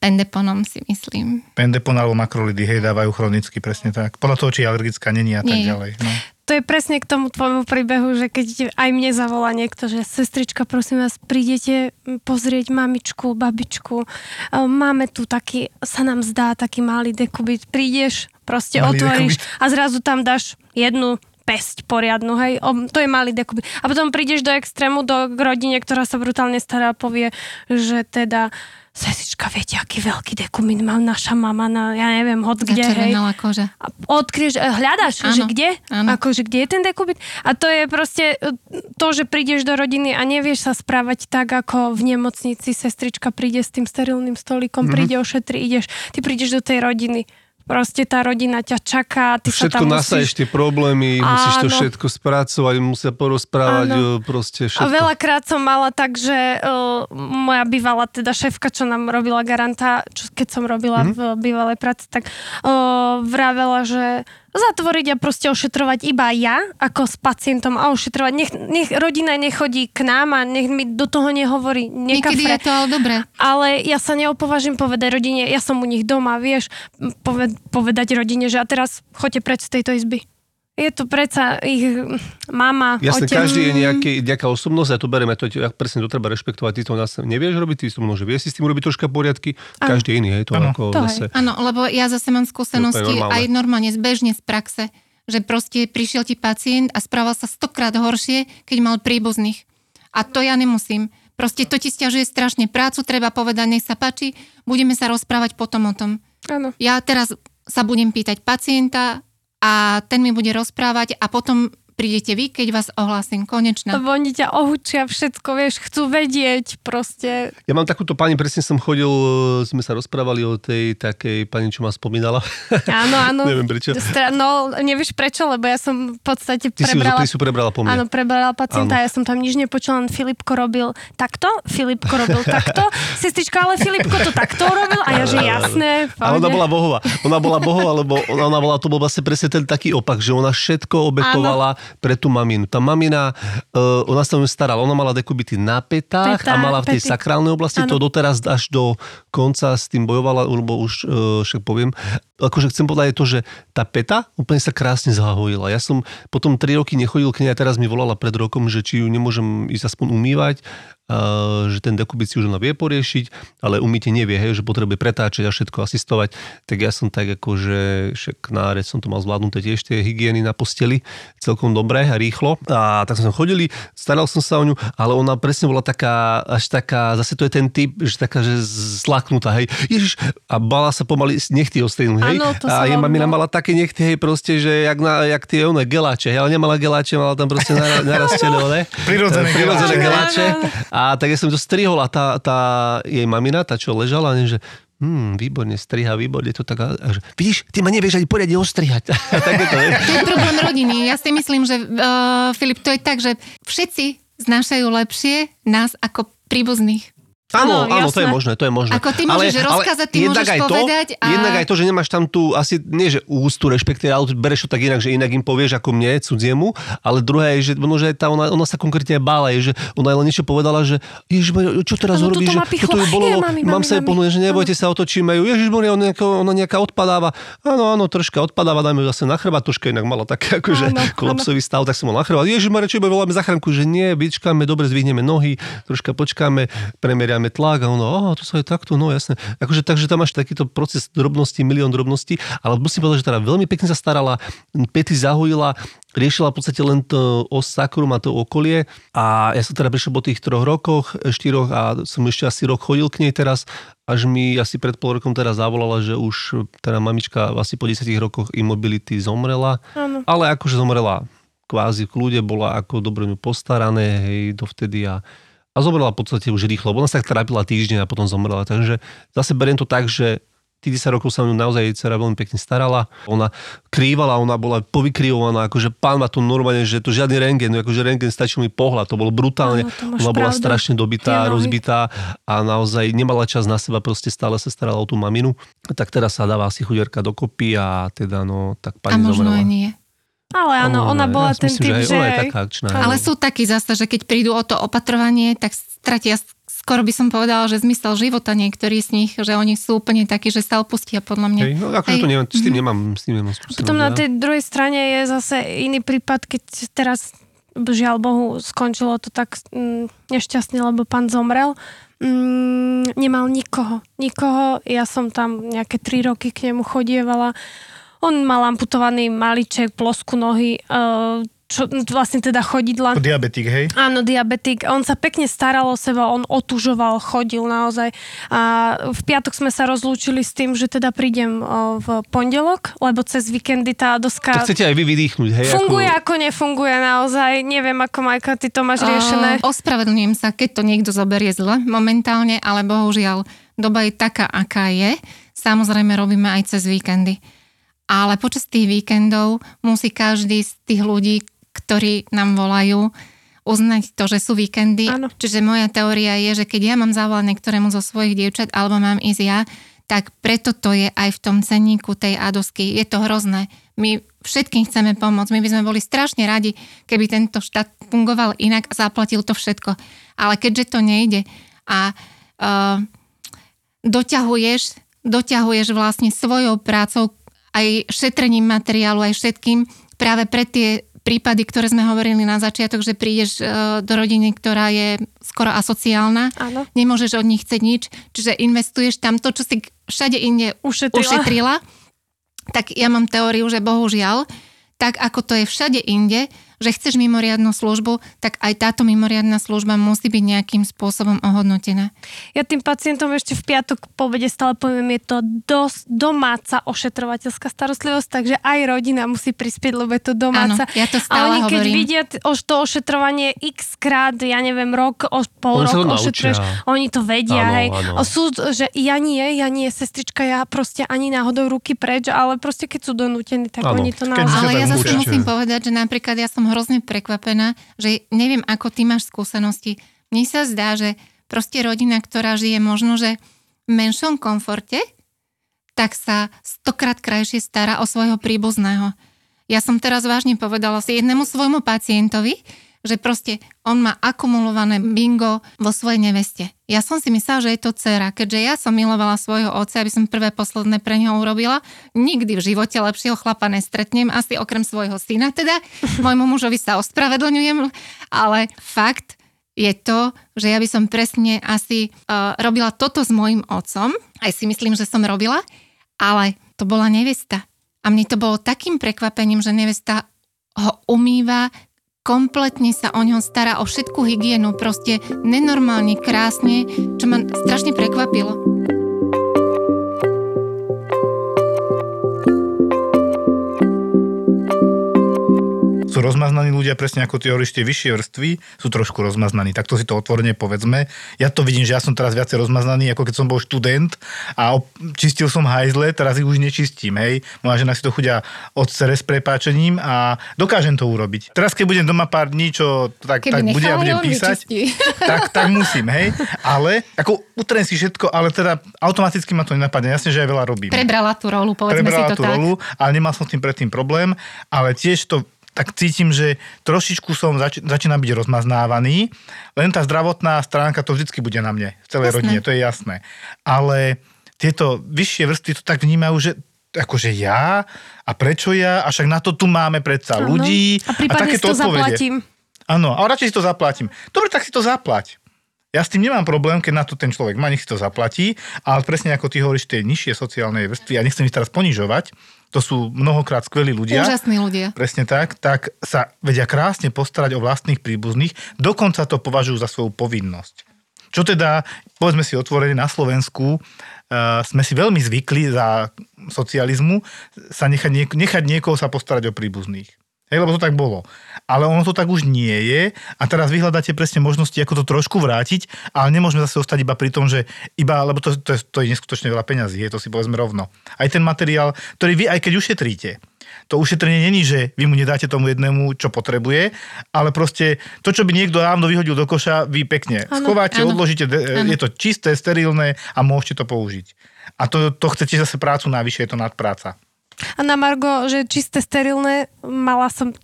pendeponom, si myslím. Pendepon alebo makrolidy, hej, dávajú chronicky, presne tak. Podľa toho, či je alergická není a tak Nie. ďalej. No. To je presne k tomu tvojmu príbehu, že keď aj mne zavolá niekto, že sestrička, prosím vás, prídete pozrieť mamičku, babičku, E, máme tu taký, sa nám zdá taký malý dekubit, prídeš, proste Malý otvoríš dekubit. a zrazu tam dáš jednu pesť poriadnu, hej, o, to je malý dekubit. A potom prídeš do extrému, do k rodine, ktorá sa brutálne stará a povie, že teda Sesička, viete, aký veľký dekubit má naša mama na, ja neviem, hod kde, hej. Koža. A odkrieš, e, hľadaš, Áno, že kde? áno. Akože kde je ten dekubit? A to je proste e, to, že prídeš do rodiny a nevieš sa správať tak, ako v nemocnici sestrička príde s tým sterilným stolikom, Mhm. príde ošetri, ideš, ty prídeš do tej rodiny. Proste tá rodina ťa čaká, ty sa Všetko tam nasaješ musíš... tie problémy, musíš to Áno. všetko spracovať, musia porozprávať, Áno. o, proste A všetko. veľakrát som mala tak, že uh, moja bývalá teda šéfka, čo nám robila garanta, čo, keď som robila Mhm. mm. v bývalej práci, tak uh, vravela, že zatvoriť a proste ošetrovať iba ja, ako s pacientom a ošetrovať. Nech, nech rodina nechodí k nám a nech mi do toho nehovorí Niekedy je to ale dobré. Ale ja sa neopovažím povedať rodine, ja som u nich doma, vieš, poved, povedať rodine, že a teraz choďte preč z tejto izby. Je to predsa ich mama, Jasne, otec. každý je nejaký, nejaká osobnosť a to bereme, to, jak presne to treba rešpektovať. Ty to nás nevieš robiť, ty to možno vie si s tým urobiť troška poriadky, každý iný, hej, to Áno. ako To zase... Áno, lebo ja zase mám skúsenosti normálne. aj normálne zbežne z praxe, že proste prišiel ti pacient a správal sa stokrát horšie, keď mal príbuzných. A to ja nemusím. Proste to ti stiažuje strašne prácu, treba povedať, nech sa páči, budeme sa rozprávať potom o tom. Áno. Ja teraz sa budem pýtať pacienta a ten mi bude rozprávať a potom prídete vy, keď vás ohlásim. Konečná. Lebo oni ťa ohúčia všetko, vieš, chcú vedieť proste. Ja mám takúto pani, presne som chodil, e, sme sa rozprávali o tej takej pani, čo ma spomínala. Áno, áno. (laughs) Neviem prečo. Stra- no, nevieš prečo, lebo ja som v podstate Ty si, ju, prebrala... ty si ju prebrala po mne. Áno, prebrala pacienta, Áno. ja som tam nič nepočula, len Filipko robil takto, Filipko robil takto, (laughs) sestrička, ale Filipko to takto robil a ja, že jasné, A ona bola bohová. Ona bola bohová, lebo ona, ona bola, to bol vlastne presne ten taký opak, že ona všetko obetovala pre tú maminu. Tá mamina, uh, ona sa o starala, ona mala dekubity na petách a Petá, mala v tej pety. sakrálnej oblasti, to Áno. doteraz až do konca s tým bojovala, lebo už uh, však poviem. Akože chcem povedať je to, že tá peta úplne sa krásne zahojila. Ja som potom 3 roky nechodil k nej a teraz mi volala pred rokom, že či ju nemôžem ísť aspoň umývať, že ten dekubit si už ona vie poriešiť, ale umýtie nevie, hej, že potrebuje pretáčať a všetko asistovať. Tak ja som tak ako, že však na som to mal zvládnuté tiež tie hygieny na posteli celkom dobre a rýchlo. A tak sme chodili, staral som sa o ňu, ale ona presne bola taká, až taká, zase to je ten typ, že taká, že zlaknutá, hej. Ježiš, a bala sa pomaly nechty ostrihnúť, hej. Áno, to a jej mamina mala také nechty, hej, proste, že jak, na, jak tie one geláče, hej, ale nemala geláče, mala tam proste nara, (laughs) narastené. Prirodzené Prirodzené geláče. A tak ja som to strihol a tá, tá jej mamina, tá čo ležala, že Hmm, výborne, striha, výborne to tak. A, a že, vidíš, ty ma nevieš ani poriadne ostrihať. (laughs) Tak je to, ne? To je problém rodiny. Ja si myslím, že uh, Filip, to je tak, že všetci znášajú lepšie nás ako príbuzných. Áno, Áno, áno, to je možné, to je možné. Ako ty môžeš rozkázať, ty môžeš aj to, povedať a- Jednak aj to, že nemáš tam tú, asi nie že ústu, respektíve, ale bereš to tak inak, že inak im povieš ako mne, cudziemu, ale druhé je, že možno, že tá, ona, ona sa konkrétne bála, je, že ona len niečo povedala, že Ježiš, čo teraz Áno, urobíš, tuto že toto ju bolelo, mami, mám mami, sa pomôcť, že nebojte sa, otočíme ju, Ježiš, ona, nejaká, ona nejaká odpadáva, áno, áno, troška odpadáva, dajme ju zase na chrbát, troška inak mala také akože kolapsový stav, tak som mal na chrbát, Ježiš, Mare, čo voláme zachránku, že nie, vyčkáme, dobre, zvihneme nohy, troška počkáme, premeriame tlak a ono, oh, to sa je takto, no jasné. Akože, takže tam máš takýto proces drobností, milión drobností, ale musím povedať, že teda veľmi pekne sa starala, pety zahojila, riešila v podstate len to os sakrum a to okolie a ja som teda prišiel po tých troch rokoch, štyroch a som ešte asi rok chodil k nej teraz, až mi asi pred pol rokom teda zavolala, že už teda mamička asi po 10 rokoch imobility zomrela, Áno. ale akože zomrela kvázi v kľude, bola ako dobre postarané, hej, dovtedy a, a zomrela v podstate už rýchlo, ona sa tak trápila týždeň a potom zomrela, takže zase beriem to tak, že tých 10 rokov sa mnou naozaj jej dcera veľmi pekne starala. Ona krývala, ona bola povykrývovaná, akože pán ma tu normálne, že to žiadny rengen, akože rengen stačil mi pohľad, to bolo brutálne. Áno, to ona bola pravdu. strašne dobitá, Tie rozbitá a naozaj nemala čas na seba, proste stále sa starala o tú maminu. Tak teraz sa dáva asi chudierka dokopy a teda no, tak A pani možno zomrela. aj nie. Ale áno, ona bola ja ten myslím, typ, že, aj že... taká akčná. Ale sú takí zase, že keď prídu o to opatrovanie, tak stratia skoro by som povedala, že zmysel života niektorí z nich, že oni sú úplne takí, že sa opustia podľa mňa. Hej, no akože to neviem, s tým nemám, s tým nemám skúsenosť. Potom na ja. tej druhej strane je zase iný prípad, keď teraz žiaľ Bohu skončilo to tak mm, nešťastne, lebo pán zomrel. Mm, nemal nikoho. Nikoho. Ja som tam nejaké tri roky k nemu chodievala. On mal amputovaný maliček, plosku nohy, uh, čo vlastne teda chodidla. Diabetik, hej? Áno, diabetik. On sa pekne staral o seba, on otužoval, chodil naozaj. A v piatok sme sa rozlúčili s tým, že teda prídem o, v pondelok, lebo cez víkendy tá To doska chcete aj vy vydýchnuť, hej? funguje Ako... ako nefunguje naozaj. Neviem, ako Majka, ty to máš riešené. Uh, ospravedlňujem sa, keď to niekto zoberie zle momentálne, ale bohužiaľ doba je taká, aká je. Samozrejme robíme aj cez víkendy. Ale počas tých víkendov musí každý z tých ľudí, ktorí nám volajú, uznať to, že sú víkendy. Áno. Čiže moja teória je, že keď ja mám zavolať niektorému zo svojich dievčat, alebo mám ísť ja, tak preto to je aj v tom cenníku tej adosky. Je to hrozné. My všetkým chceme pomôcť. My by sme boli strašne radi, keby tento štát fungoval inak a zaplatil to všetko. Ale keďže to nejde a uh, doťahuješ, doťahuješ vlastne svojou prácou aj šetrením materiálu, aj všetkým práve pre tie prípady, ktoré sme hovorili na začiatok, že prídeš e, do rodiny, ktorá je skoro asociálna, Áno. nemôžeš od nich chcieť nič, čiže investuješ tam to, čo si všade inde Ušetrila. ušetrila tak ja mám teóriu, že bohužiaľ, tak ako to je všade inde, že chceš mimoriadnú službu, tak aj táto mimoriadná služba musí byť nejakým spôsobom ohodnotená. Ja tým pacientom ešte v piatok po obede stále poviem, je to dosť domáca ošetrovateľská starostlivosť, takže aj rodina musí prispieť, lebo je to domáca. Áno, ja to a stále oni keď hovorím. vidia to ošetrovanie x krát, ja neviem, rok, o, pol Oni rok to ošetruješ, oni to vedia, Áno, hej. áno. A sú, že ja nie, ja nie, sestrička, ja proste ani náhodou ruky preč, ale proste keď sú donútení, tak Áno. oni to naozaj... Ale ja zase musím povedať, že napríklad ja som hrozne prekvapená, že neviem, ako ty máš skúsenosti. Mne sa zdá, že proste rodina, ktorá žije možno, že v menšom komforte, tak sa stokrát krajšie stará o svojho príbuzného. Ja som teraz vážne povedala si jednému svojmu pacientovi, že proste on má akumulované bingo vo svojej neveste. Ja som si myslela, že je to dcera, keďže ja som milovala svojho otca, aby som prvé posledné pre ňoho urobila. Nikdy v živote lepšieho chlapa nestretnem, asi okrem svojho syna teda. (laughs) Môjmu mužovi sa ospravedlňujem, ale fakt je to, že ja by som presne asi uh, robila toto s mojim otcom, aj si myslím, že som robila, ale to bola nevesta. A mne to bolo takým prekvapením, že nevesta ho umýva, kompletne sa o ňo stará, o všetku hygienu, proste nenormálne krásne, čo ma strašne prekvapilo. Rozmaznaní ľudia, presne ako ty hovoríš, tie vyššie vrstvy sú trošku rozmaznaní. Takto si to otvorene povedzme. Ja to vidím, že ja som teraz viacej rozmaznaný, ako keď som bol študent a čistil som hajzle, teraz ich už nečistím, hej. Moja žena si to chudia odsere s prepáčením a dokážem to urobiť. Teraz, keď budem doma pár dní, čo tak, tak bude a budem písať, (laughs) tak, tak musím, hej. Ale, ako utrem si všetko, ale teda automaticky ma to nenapadne. Jasne, že aj veľa robím Prebrala tú rolu, povedzme prebrala si to tú tak. rolu, ale nemal som s tým predtým problém, ale tiež to tak cítim, že trošičku som zač- začína byť rozmaznávaný, len tá zdravotná stránka to vždycky bude na mne, v celej Jasné. rodine, to je jasné. Ale tieto vyššie vrstvy to tak vnímajú, že akože ja a prečo ja a však na to tu máme predsa Áno. ľudí A prípadne si to zaplatím. Áno, a radšej si to zaplatím. Dobre, tak si to zaplať. Ja s tým nemám problém, keď na to ten človek má, nech si to zaplatí, ale presne ako ty hovoríš, tie nižšie sociálne vrstvy, ja nechcem ich teraz ponižovať, to sú mnohokrát skvelí ľudia. Úžasní ľudia. Presne tak, tak sa vedia krásne postarať o vlastných príbuzných, dokonca to považujú za svoju povinnosť. Čo teda, povedzme si otvorene, na Slovensku uh, sme si veľmi zvykli za socializmu sa nechať, niek- nechať niekoho sa postarať o príbuzných. Hej, lebo to tak bolo. Ale ono to tak už nie je a teraz vyhľadáte presne možnosti, ako to trošku vrátiť, ale nemôžeme zase ostať iba pri tom, že iba, lebo to, to, je, to je neskutočne veľa peňazí, je to si povedzme rovno. Aj ten materiál, ktorý vy aj keď ušetríte, to ušetrenie není, že vy mu nedáte tomu jednému, čo potrebuje, ale proste to, čo by niekto dávno vyhodil do koša, vy pekne Áno, schováte, áno, odložíte, áno. je to čisté, sterilné a môžete to použiť. A to, to chcete zase prácu navyše, je to nadpráca. A na Margo, že čisté sterilné, mala som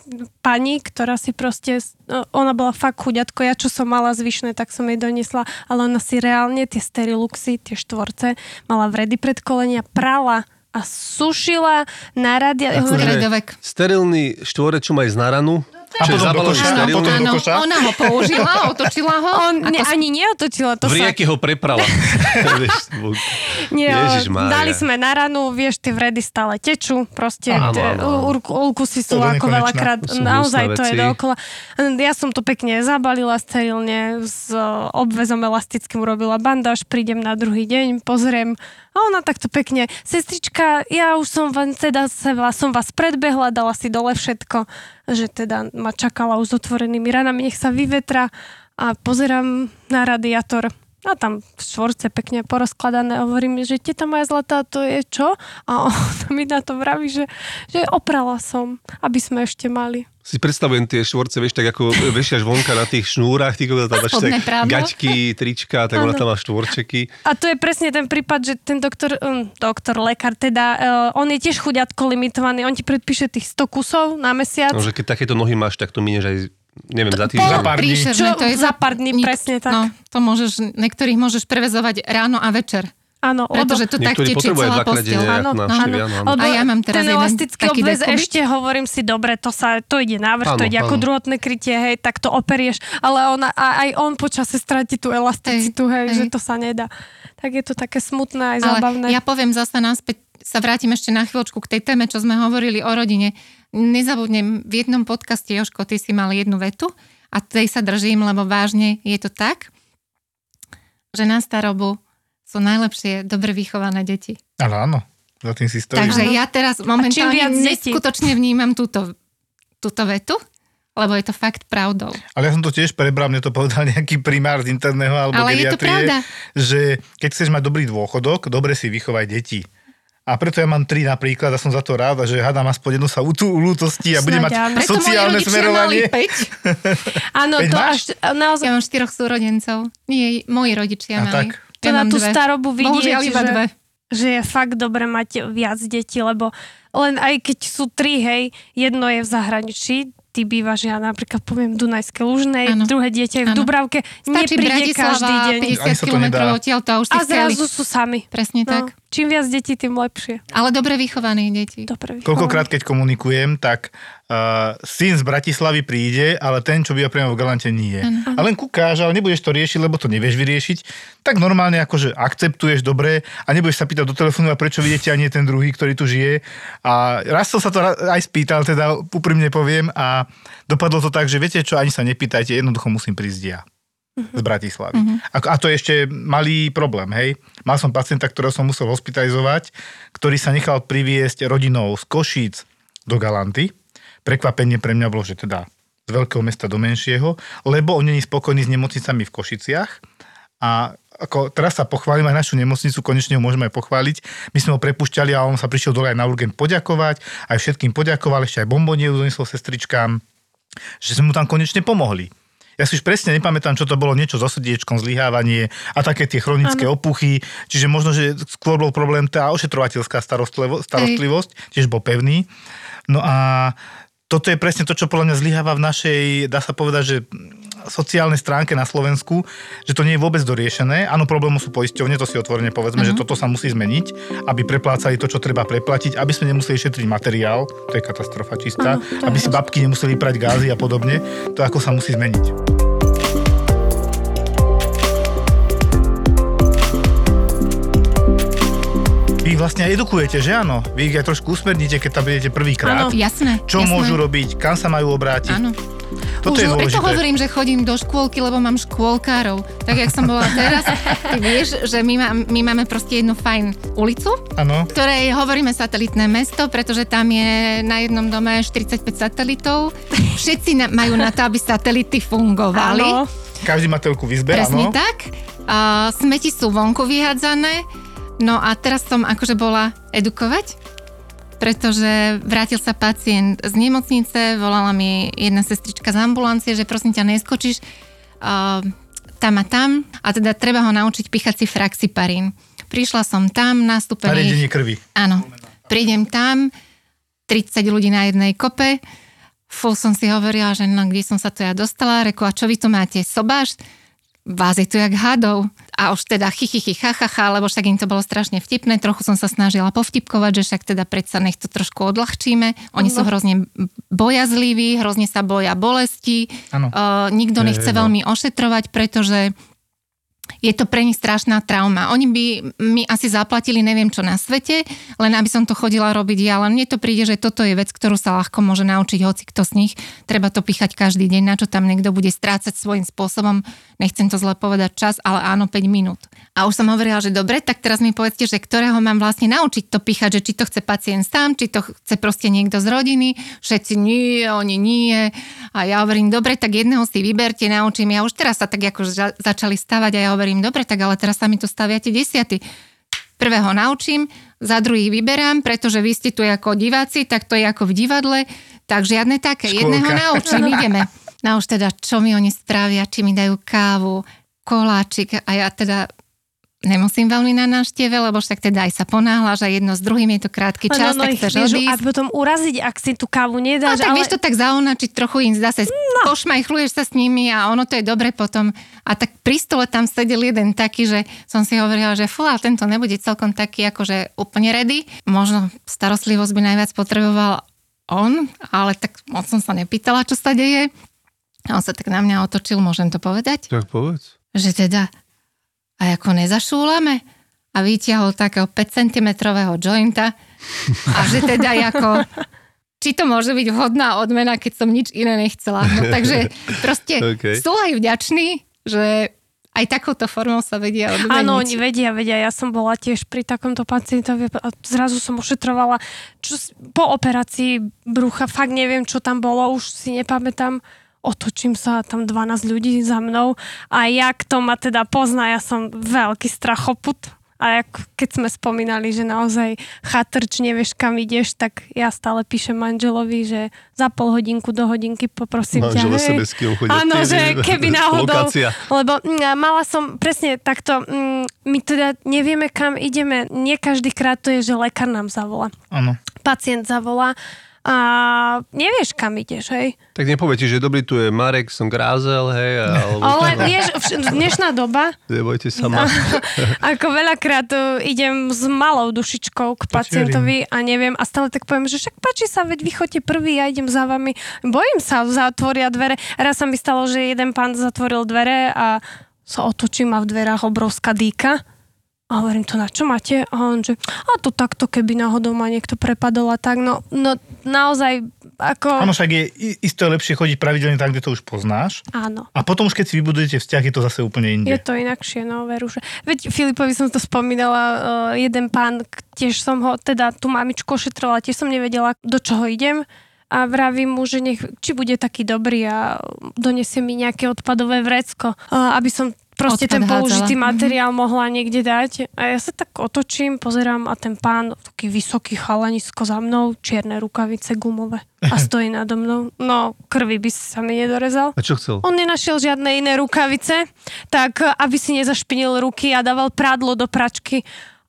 pani, ktorá si proste, no, ona bola fakt chuďatko, ja čo som mala zvyšné, tak som jej donesla, ale ona si reálne tie steriluxy, tie štvorce, mala vredy pred kolenia, prala a sušila na rady. Ja Akože-. Sterilný štvorec, čo má aj z naranu, A čo je potom do koša, sterilný. potom do Áno, koša? ona ho použila, (laughs) otočila ho. on ne, ani neotočila, to v sa... rieky ho preprala. (laughs) (laughs) Nie, dali sme na ranu, vieš, tie vredy stále tečú, proste Áno, áno, áno. ulkusy sú ako veľakrát, naozaj to je dookola. Ja som to pekne zabalila sterilne, s obvezom elastickým urobila bandáž, prídem na druhý deň, pozriem a ona takto pekne, sestrička, ja už som vám, teda som vás predbehla, dala si dole všetko, že teda ma čakala už s otvorenými ranami, nech sa vyvetra a pozerám na radiátor a tam štvorce pekne porozkladané. Hovorím, že teta moja zlatá, to je čo? A (laughs) on mi na to vraví, že, že oprala som, aby sme ešte mali. Si predstavujem tie štvorce, vieš, tak ako (laughs) vešiaš vonka na tých šnúrach, ty tam máš tak prádlo. gaťky, trička, tak ona Áno. tam má štvorčeky. A to je presne ten prípad, že ten doktor, um, doktor, lekár, teda, uh, on je tiež chuďatko limitovaný, on ti predpíše tých 100 kusov na mesiac. No, že keď takéto nohy máš, tak to minieš aj, neviem, za týždeň. Za pár dní. Čo to je za pár dní, presne tak. No, to môžeš, niektorých môžeš prevezovať ráno a večer. Áno. Pretože to tak tečie celá posteľ. Áno, ako áno. návštevy, áno, áno. Lebo A ja mám teraz ten elastický taký obväz dekubit. ešte hovorím si, dobre, to sa, to ide návrh, to Áno, ide ako áno. druhotné krytie, hej, tak to operieš, ale ona, a aj on počase stratí tú elasticitu, hej, Hej, že to sa nedá. Tak je to také smutné aj Ale zábavné. ja poviem zase naspäť, sa vrátim ešte na chvíľočku k tej téme, čo sme hovorili o rodine. Nezabudnem, v jednom podcaste, Joško, ty si mal jednu vetu a tej sa držím, lebo vážne je to tak, že na starobu sú najlepšie dobre vychované deti. Áno, áno. Za tým si stojím. Takže Áno. ja teraz momentálne viac neskutočne vnímam túto, túto vetu, lebo je to fakt pravdou. Ale ja som to tiež prebral, mne to povedal nejaký primár z interného alebo Ale je to pravda. že keď chceš mať dobrý dôchodok, dobre si vychovaj deti. A preto ja mám tri napríklad a som za to rád, že hádam aspoň jednu sa u tú lútosti a budem mať áno. Preto sociálne rodičia smerovanie. mali (laughs) 5. Áno, to máš? až naozaj, Ja mám štyroch súrodencov. Nie, moji rodičia A mali. tak. To Ja na mám tú dve. starobu Bohužiaľ vidieť, iba že, dve. že je fakt dobre mať viac detí, lebo len aj keď sú tri, hej, jedno je v zahraničí, ty bývaš, ja napríklad poviem v Dunajskej Lužnej, Áno. druhé dieťa je v Áno. Dubravke, Stačí nepríde každý deň. 50 Ani sa to km odtiaľ to a už A chceli. zrazu sú sami. Presne No, tak. čím viac detí, tým lepšie. Ale dobre vychovaných detí. Dobre Koľkokrát, keď komunikujem, tak uh, syn z Bratislavy príde, ale ten, čo býva priamo v Galante, nie. A len kúkáš, ale nebudeš to riešiť, lebo to nevieš vyriešiť. Tak normálne akože akceptuješ dobre a nebudeš sa pýtať do telefónu, a prečo vidíte a nie ten druhý, ktorý tu žije. A raz som sa to aj spýtal, teda úprimne poviem, a dopadlo to tak, že viete čo, ani sa nepýtajte, jednoducho musím prísť ja z Bratislavy. A, a to je ešte malý problém, hej. Mal som pacienta, ktorého som musel hospitalizovať, ktorý sa nechal priviesť rodinou z Košíc do Galanty. Prekvapenie pre mňa bolo, že teda z veľkého mesta do menšieho, lebo on není spokojný s nemocnicami v Košiciach. A ako teraz sa pochválim aj našu nemocnicu, konečne ho môžeme aj pochváliť. My sme ho prepušťali a on sa prišiel dole aj na urgent poďakovať, aj všetkým poďakoval, ešte aj bombonieru donesol sestričkám, že sme mu tam konečne pomohli. Ja si už presne nepamätám, čo to bolo, niečo so srdiečkom, zlyhávanie a také tie chronické ano. opuchy. Čiže možno, že skôr bol problém tá ošetrovateľská starostlivo- starostlivosť, tiež bol pevný. No a toto je presne to, čo podľa mňa zlyháva v našej, dá sa povedať, že sociálnej stránke na Slovensku, že to nie je vôbec doriešené. Áno, problémom sú poisťovne, to si otvorene povedzme, uh-huh. že toto sa musí zmeniť, aby preplácali to, čo treba preplatiť, aby sme nemuseli šetriť materiál, to je katastrofa čistá, je aby si babky nemuseli prať gázy a podobne, to ako sa musí zmeniť. Vlastne aj edukujete, že áno? Vy ich aj trošku usmerníte, keď tam budete prvýkrát. Áno. Jasné. Čo jasné. môžu robiť, kam sa majú obrátiť. Áno. Toto Už je preto hovorím, že chodím do škôlky, lebo mám škôlkárov. Tak jak som bola teraz, ty vieš, že my, má, my máme proste jednu fajn ulicu, Áno. ktorej hovoríme satelitné mesto, pretože tam je na jednom dome 45 satelitov. Všetci na, majú na to, aby satelity fungovali. Áno. Každý má telku v izbe, Presne áno. tak. A smeti sú vonku vyhádzané. No a teraz som akože bola edukovať, pretože vrátil sa pacient z nemocnice, volala mi jedna sestrička z ambulancie, že prosím ťa, neskočíš uh, tam a tam a teda treba ho naučiť píchať si fraxiparín. Prišla som tam, nastúpených... Nariadenie krvi. Áno. Prídem tam, 30 ľudí na jednej kope. Fú, som si hovorila, že no, kde som sa to ja dostala. Reku, a čo vy tu máte? Sobáš? Vás je tu jak hadov. A už teda chichychy, chachacha, lebo však im to bolo strašne vtipné. Trochu som sa snažila povtipkovať, že však teda predsa nech to trošku odľahčíme. Oni sú hrozne bojazliví, hrozne sa boja bolesti. Uh, nikto nechce veľmi ošetrovať, pretože je to pre nich strašná trauma. Oni by mi asi zaplatili neviem čo na svete, len aby som to chodila robiť ja. Len mne to príde, že toto je vec, ktorú sa ľahko môže naučiť hoci kto z nich. Treba to píchať každý deň, na čo tam niekto bude strácať svojím spôsobom. Nechcem to zle povedať čas, ale áno, 5 minút. A už som hovorila, že dobre, tak teraz mi povedzte, že ktorého mám vlastne naučiť to píchať, že či to chce pacient sám, či to chce proste niekto z rodiny. Všetci nie, oni nie. A ja hovorím, dobre, tak jedného si vyberte, naučím. Ja už teraz sa tak ako začali stavať a ja hovorím, dobre, tak ale teraz sa mi to staviate desiaty. Prvého naučím, za druhých vyberám, pretože vy ste tu ako diváci, tak to je ako v divadle, tak žiadne také. Škôlka. Jedného naučím, (laughs) ideme. No už teda, čo mi oni spravia, či mi dajú kávu, koláčik a ja teda nemusím veľmi na návšteve, lebo však teda aj sa ponáhľaš a jedno s druhým je to krátky čas, no, tak ich chceš vieš odísť. a potom uraziť, ak si tú kávu No nedáš. tak ale... vieš to tak zaonačiť, trochu im zase no. pošmajchluješ sa s nimi a ono to je dobre potom. A tak pri stole tam sedel jeden taký, že som si hovorila, že fú, ale tento nebude celkom taký akože úplne ready. Možno starostlivosť by najviac potreboval on, ale tak moc som sa nepýtala, čo sa deje. A on sa tak na mňa otočil, môžem to povedať? Tak povedz. Že teda, a ako nezašúlame? A vytiahol takého 5 cm jointa a že teda ako či to môže byť vhodná odmena, keď som nič iné nechcela. No, takže proste Okay. sú aj vďační, že aj takouto formou sa vedia odmeniť. Áno, oni vedia, vedia. Ja som bola tiež pri takomto pacientovi a zrazu som ošetrovala čo, po operácii brucha. Fakt neviem, čo tam bolo, už si nepamätám. Otočím sa a tam 12 ľudí za mnou a jak to ma teda pozná, ja som veľký strachoput. A jak, keď sme spomínali, že naozaj chatrč, nevieš kam ideš, tak ja stále píšem manželovi, že za pol hodinku do hodinky poprosím ťa. Manžel hej. Mu chodia. Áno, že (laughs) keby náhodou, Lokácia. lebo mm, mala som presne takto, mm, my teda nevieme kam ideme, nie každý krát to je, že lekár nám zavolá, Áno. pacient zavolá a nevieš kam ideš, hej. Tak nepoviete, že dobrý, tu je Marek, som Grázel, hej, alebo... Ale vieš, vš- dnešná doba, Nebojte sa ma. (laughs) ako veľakrát uh, idem s malou dušičkou k pacientovi a neviem a stále tak poviem, že však páči sa, veď vy chodte prvý, ja idem za vami. Bojím sa, zatvoria dvere. Raz sa mi stalo, že jeden pán zatvoril dvere a sa otočím a v dverách obrovská dýka. A hovorím, to na čo máte? A on, že a to takto, keby náhodou ma niekto prepadol a tak. No, no naozaj, ako... Áno, však je isto je lepšie chodiť pravidelne tam, kde to už poznáš. Áno. A potom už keď si vybudujete vzťah, je to zase úplne inde. Je to inakšie, no veru, že... Veď Filipovi som to spomínala, uh, jeden pán, tiež som ho, teda tú mamičku ošetrovala, tiež som nevedela, do čoho idem a vravím mu, že nech, či bude taký dobrý a donesie mi nejaké odpadové vrecko, uh, aby som proste ten použitý Mhm. materiál mohla niekde dať. A ja sa tak otočím, pozerám a ten pán, taký vysoký chalanisko za mnou, čierne rukavice gumové a (laughs) stojí nado mnou. No, krvi by sa mi nedorezal. A čo chcel? On nenašiel žiadne iné rukavice, tak eh, aby si nezašpinil ruky a dával prádlo do pračky.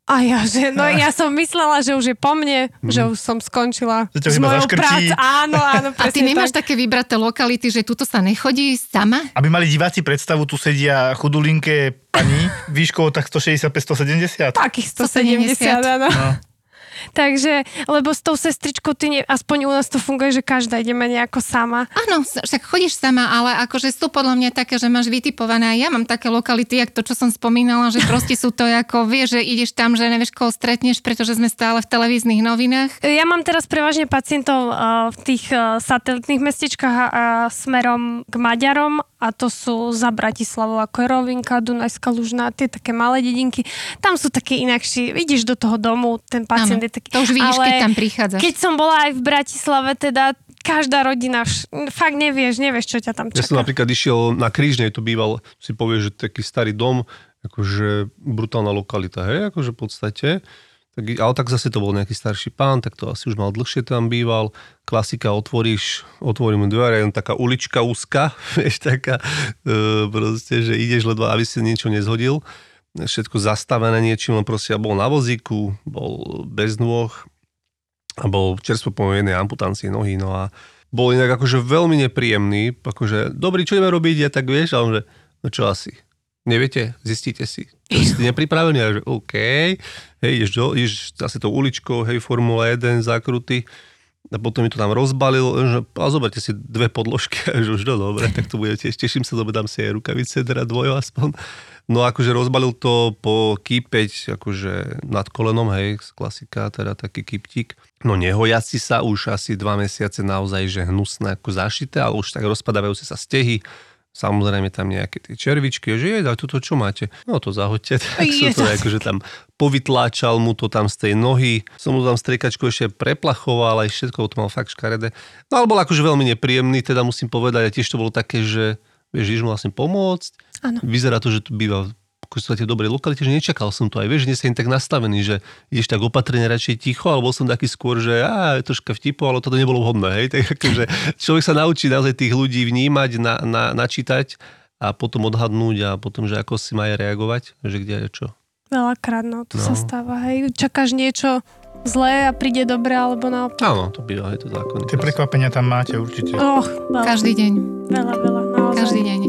A ja, že, no (laughs) ja som myslela, že už je po mne, že už som skončila Že s mojou prácou. Áno, áno, A ty nemáš tak. také vybraté lokality, že tuto sa nechodí sama? Aby mali diváci predstavu, tu sedia chudulinké pani, výškou tak 165-170. Takých 170. 170, áno. No. Takže, lebo s tou sestričkou, ty ne, aspoň u nás to funguje, že každá ideme nejako sama. Áno, však chodíš sama, ale akože sú podľa mňa také, že máš vytipované. Ja mám také lokality, jak to, čo som spomínala, že proste sú to ako, (laughs) vieš, že ideš tam, že nevieš, koho stretneš, pretože sme stále v televíznych novinách. Ja mám teraz prevažne pacientov uh, v tých uh, satelitných mestečkách a, a smerom k Maďarom a to sú za Bratislavou, ako je Rovinka, Dunajská Lužná, tie také malé dedinky. Tam sú také inakší. Vidíš do toho domu, ten pacient je taký. to už vidíš, ale keď tam prichádzaš. Keď som bola aj v Bratislave, teda každá rodina, vš- fakt nevieš, nevieš, čo ťa tam Ja som čaká. napríklad išiel na Krížnej, to býval, si povie, že taký starý dom, akože brutálna lokalita, hej, akože v podstate. Tak, ale tak zase to bol nejaký starší pán, tak to asi už mal dlhšie tam býval. Klasika, otvoríš, otvorím dvere, len taká ulička úzka, (laughs) vieš, taká, e, proste, že ideš ledva, aby si niečo nezhodil. Všetko zastavené niečím, len proste bol na vozíku, bol bez nôh a bol čerstvo po jednej amputácii nohy, no a bol inak akože veľmi nepríjemný, akože dobrý, čo ideme robiť, ja tak vieš, ale on že, no čo asi, neviete, zistíte si, čo ste (laughs) nepripravení, a že OK, hej, ideš, do, ideš zase tou uličkou, hej, Formula 1, zakruty, a potom mi to tam rozbalil, že a zoberte si dve podložky, (laughs) a že už no dobre, tak to bude tiež, teším sa, lebo dám si aj rukavice, teda dvojo aspoň. No akože rozbalil to po kýpeť, akože nad kolenom, hej, z klasika, teda taký kýptik. No nehojaci sa už asi dva mesiace naozaj, že hnusné ako zašité, ale už tak rozpadávajúce sa stehy. Samozrejme tam nejaké tie červičky, že je, daj toto čo máte? No to zahoďte. (laughs) Tak som to akože tam povytláčal mu to tam z tej nohy. Som mu tam striekačku ešte preplachoval, aj všetko to mal fakt škaredé. No ale bol akože veľmi nepríjemný, teda musím povedať, a tiež to bolo také, že vieš, ideš mu vlastne pomôcť. Áno. Vyzerá to, že tu býva v podstate dobrej lokalite, že nečakal som to aj, vieš, nie som tak nastavený, že ideš tak opatrne radšej ticho, alebo som taký skôr, že á, je troška vtipu, ale toto nebolo vhodné, hej, (laughs) tak akože človek sa naučí naozaj tých ľudí vnímať, na, na, načítať a potom odhadnúť a potom, že ako si má reagovať, že kde je čo. Veľakrát, no, to No. sa stáva, hej. Čakáš niečo zlé a príde dobre, alebo naopak. Áno, to býva, je to zákonný. Tie prekvapenia tam máte určite. Och, veľa, Každý deň. veľa, veľa, naozaj. Každý deň.